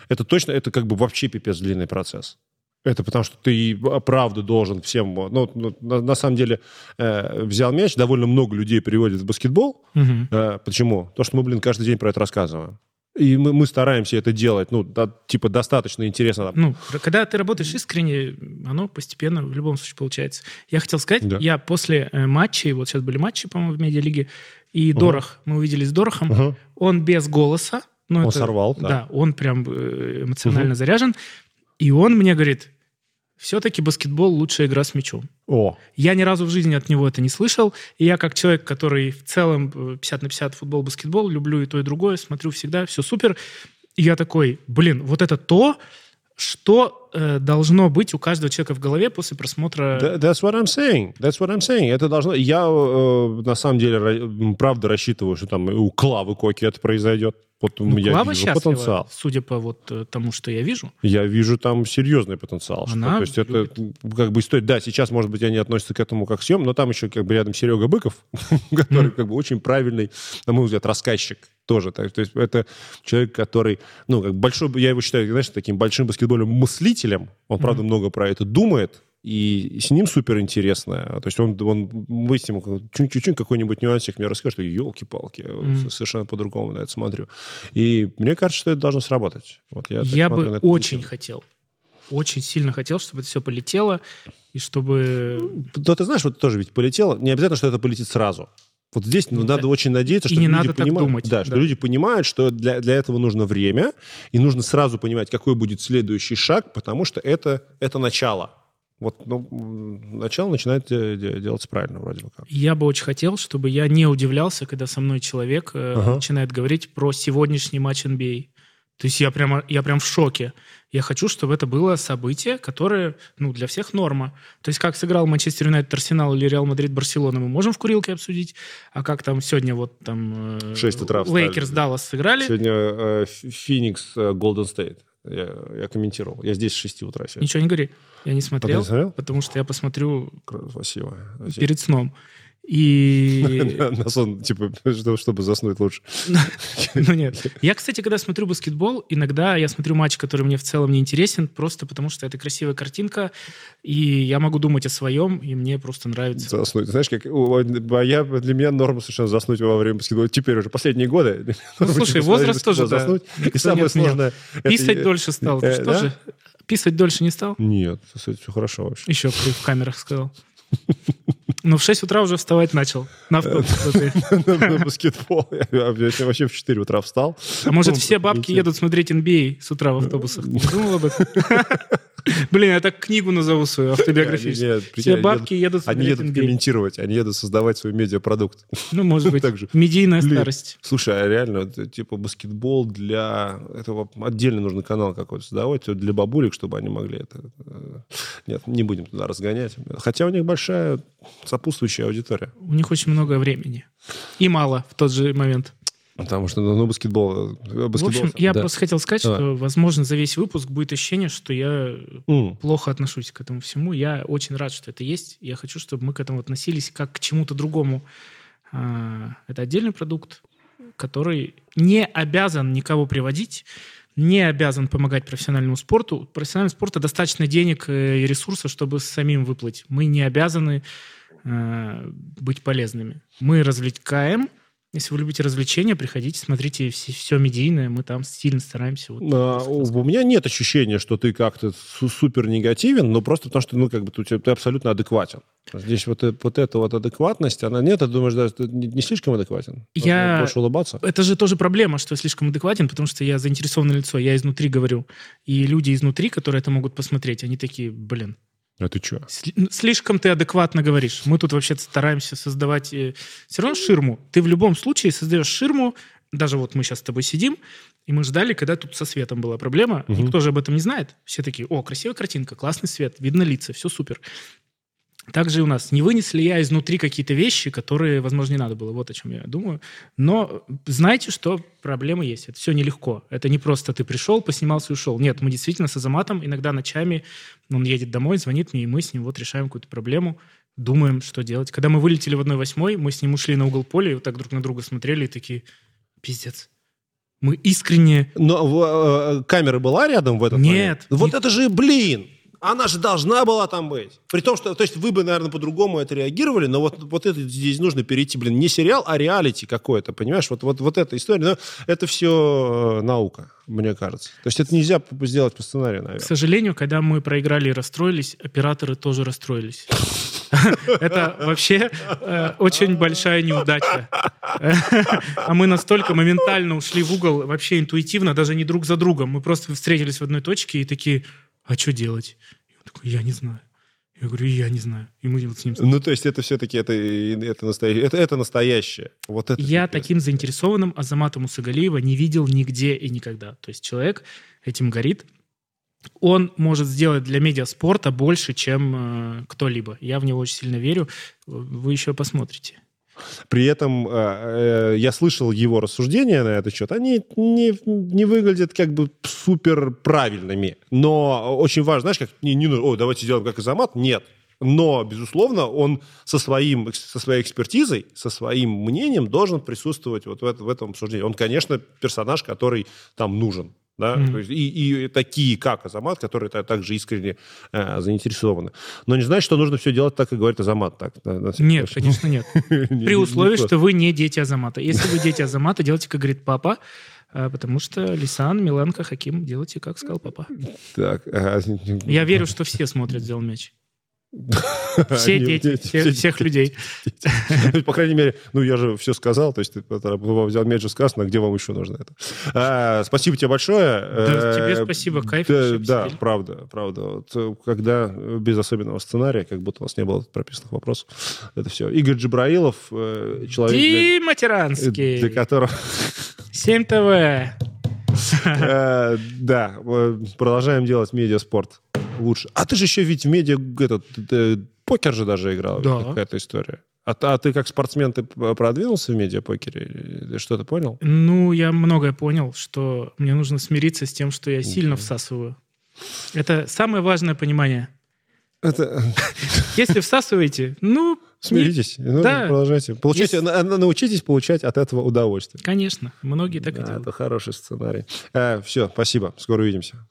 это точно, это как бы вообще пипец длинный процесс. Это потому что ты правда должен всем... Ну, ну на, на самом деле, э, взял мяч, довольно много людей приводит в баскетбол. Угу. Э, почему? Потому что мы, блин, каждый день про это рассказываем. И мы, мы стараемся это делать, ну, да, типа, достаточно интересно.
Ну, когда ты работаешь искренне, оно постепенно в любом случае получается. Я хотел сказать, да. я после э, матчей, вот сейчас были матчи, по-моему, в медиалиге, и угу. Дорох, мы увидели с Дорохом, угу. он без голоса.
Ну, он это, сорвал,
да. Да, он прям э, эмоционально угу. заряжен. И он мне говорит, все-таки баскетбол лучшая игра с мячом.
О.
Я ни разу в жизни от него это не слышал. И я как человек, который в целом 50 э, на 50 футбол, баскетбол, люблю и то, и другое, смотрю всегда, все супер. И я такой, блин, вот это то, что э, должно быть у каждого человека в голове после просмотра...
That's what I'm saying. That's what I'm saying. Это должно... Я э, на самом деле правда рассчитываю, что там у Клавы Коки это произойдет. Вот ну, я
Клава вижу потенциал. Судя по вот э, тому, что я вижу.
Я вижу там серьезный потенциал. Она что, то есть любит. это как бы история. Да, сейчас, может быть, они относятся к этому как съем, но там еще как бы рядом Серега Быков, [LAUGHS] который как бы очень правильный, на мой взгляд, рассказчик тоже. То есть это человек, который, ну, как большой, я его считаю, знаешь, таким большим баскетбольным мыслителем. Он, правда, много про это думает, и с ним супер интересно. То есть он, он выяснил чуть-чуть какой-нибудь нюансик мне расскажет, что елки-палки, mm. совершенно по-другому на это смотрю. И мне кажется, что это должно сработать. Вот
я я бы очень хотел, очень сильно хотел, чтобы это все полетело, и чтобы...
Да, ты знаешь, вот тоже ведь полетело. Не обязательно, что это полетит сразу. Вот здесь ну, надо очень надеяться, что люди
надо
понимают,
думать,
да, да. что люди понимают, что для, для этого нужно время, и нужно сразу понимать, какой будет следующий шаг, потому что это, это начало. Вот ну, начало начинает делаться правильно вроде бы как.
Я бы очень хотел, чтобы я не удивлялся, когда со мной человек э, ага. начинает говорить про сегодняшний матч NBA. То есть я прямо, я прям в шоке. Я хочу, чтобы это было событие, которое ну, для всех норма. То есть как сыграл Манчестер Юнайтед Арсенал или Реал Мадрид Барселона, мы можем в курилке обсудить. А как там сегодня вот там...
Э, 6 утра
Лейкерс Даллас сыграли.
Сегодня Феникс э, Голден Стейт. Я, я комментировал. Я здесь с 6 утра сегодня.
Ничего не говори. Я не смотрел, а потому что я посмотрю
Спасибо.
перед сном. И... [LAUGHS]
На сон, типа, чтобы заснуть лучше. [LAUGHS]
Ну нет. Я, кстати, когда смотрю баскетбол, иногда я смотрю матч, который мне в целом не интересен, просто потому что это красивая картинка, и я могу думать о своем, и мне просто нравится.
Заснуть. Знаешь, как а я, для меня норма совершенно заснуть во время баскетбола. Теперь уже последние годы. [LAUGHS]
Ну, слушай, возраст тоже,
заснуть. И самое сложное...
Писать дольше стал. Ты что же? Писать дольше не стал?
Нет, все хорошо вообще.
Еще в камерах сказал. Ну, в 6 утра уже вставать начал. На автобус. [LAUGHS]
На баскетбол. Я вообще в 4 утра встал.
А может, все бабки едут смотреть NBA с утра в автобусах? Не думал об этом? [LAUGHS] Блин, я так книгу назову свою, автобиографическую. Все бабки едут
Они едут комментировать, они едут создавать свой медиапродукт.
Ну, может [LAUGHS] быть. Медийная старость.
Слушай, а реально, типа баскетбол для этого отдельно нужно канал какой-то создавать для бабулек, чтобы они могли это... Э, нет, не будем туда разгонять. Хотя у них большая сопутствующая аудитория.
У них очень много времени. И мало в тот же момент.
Потому что, ну, баскетбол... баскетбол
в общем, я да. просто хотел сказать, Давай. что, возможно, за весь выпуск будет ощущение, что я mm. плохо отношусь к этому всему. Я очень рад, что это есть. Я хочу, чтобы мы к этому относились как к чему-то другому. А, это отдельный продукт, который не обязан никого приводить, не обязан помогать профессиональному спорту. Профессиональному спорту достаточно денег и ресурсов, чтобы самим выплыть. Мы не обязаны э, быть полезными. Мы развлекаем, если вы любите развлечения, приходите, смотрите все, все медийное, мы там сильно стараемся. Вот,
а, у меня нет ощущения, что ты как-то супер негативен, но просто потому что, ну, как бы ты, ты абсолютно адекватен. Здесь вот, э, вот эта вот адекватность, она нет, ты думаешь, да, ты не слишком адекватен?
Я...
Больше улыбаться?
Это же тоже проблема, что я слишком адекватен, потому что я заинтересованное лицо, я изнутри говорю. И люди изнутри, которые это могут посмотреть, они такие, блин,
а ты что?
Слишком ты адекватно говоришь. Мы тут вообще стараемся создавать э, все равно ширму. Ты в любом случае создаешь ширму. Даже вот мы сейчас с тобой сидим, и мы ждали, когда тут со светом была проблема. Угу. Никто же об этом не знает. Все такие, о, красивая картинка, классный свет, видно лица, все супер. Также у нас не вынесли я изнутри какие-то вещи, которые, возможно, не надо было. Вот о чем я думаю. Но знайте, что проблемы есть. Это все нелегко. Это не просто ты пришел, поснимался и ушел. Нет, мы действительно с Азаматом иногда ночами, он едет домой, звонит мне, и мы с ним вот решаем какую-то проблему, думаем, что делать. Когда мы вылетели в одной восьмой, мы с ним ушли на угол поля, и вот так друг на друга смотрели, и такие, пиздец. Мы искренне...
Но э, камера была рядом в этот
Нет.
момент? Вот не... это же, блин! Она же должна была там быть. При том, что, то есть вы бы, наверное, по-другому это реагировали, но вот, вот это здесь нужно перейти, блин, не сериал, а реалити какое-то, понимаешь? Вот, вот, вот эта история, но это все э, наука, мне кажется. То есть это нельзя сделать по сценарию, наверное.
К сожалению, когда мы проиграли и расстроились, операторы тоже расстроились. [LAUGHS] Это вообще э, очень большая неудача. [LAUGHS] А мы настолько моментально ушли в угол, вообще интуитивно, даже не друг за другом. Мы просто встретились в одной точке и такие а что делать? И он такой, я не знаю. Я говорю, я не знаю. И мы вот с ним...
Ну, то есть это все-таки это, это, настоящее, это, это настоящее. Вот это
я таким заинтересованным Азамата Мусагалиева не видел нигде и никогда. То есть человек этим горит. Он может сделать для медиаспорта больше, чем э, кто-либо. Я в него очень сильно верю. Вы еще посмотрите.
При этом э, э, я слышал его рассуждения на этот счет. Они не, не выглядят как бы супер правильными. Но очень важно, знаешь, как не, не о, давайте сделаем как Изамат. Нет. Но, безусловно, он со, своим, со своей экспертизой, со своим мнением должен присутствовать вот в, это, в этом обсуждении. Он, конечно, персонаж, который там нужен. Да? Mm-hmm. И, и такие, как Азамат, которые также искренне э, заинтересованы. Но не значит, что нужно все делать так, как говорит Азамат. Так,
на, нет, конечно, нет. [LAUGHS] При условии, что вы не дети Азамата. Если вы дети Азамата, делайте, как говорит папа, э, потому что Лисан, Миланка, Хаким, делайте, как сказал папа. Так. А, Я верю, [LAUGHS] что все смотрят «Взял мяч». Все дети, все, всех людей.
По крайней мере, ну я же все сказал, то есть ты взял мяч же сказано, где вам еще нужно это. А, спасибо тебе большое.
Тебе э, спасибо, кайф.
Да, да правда, правда. Э, когда без особенного сценария, как будто у нас не было прописанных вопросов, это все. Игорь Джибраилов, э, человек...
Дима Тиранский.
Для которого...
7 ТВ.
Да, продолжаем делать медиаспорт лучше. А ты же еще ведь в медиа этот э, покер же даже играл. Да. Какая-то история. А, а ты как спортсмен, ты продвинулся в медиапокере? Ты что-то понял?
Ну, я многое понял, что мне нужно смириться с тем, что я сильно всасываю. Это самое важное понимание. Это... [LAUGHS] Если всасываете, ну...
Смиритесь, ну, да. продолжайте. Получайте, Если... Научитесь получать от этого удовольствие.
Конечно, многие так
да,
и делают.
Это хороший сценарий. А, все, спасибо, скоро увидимся.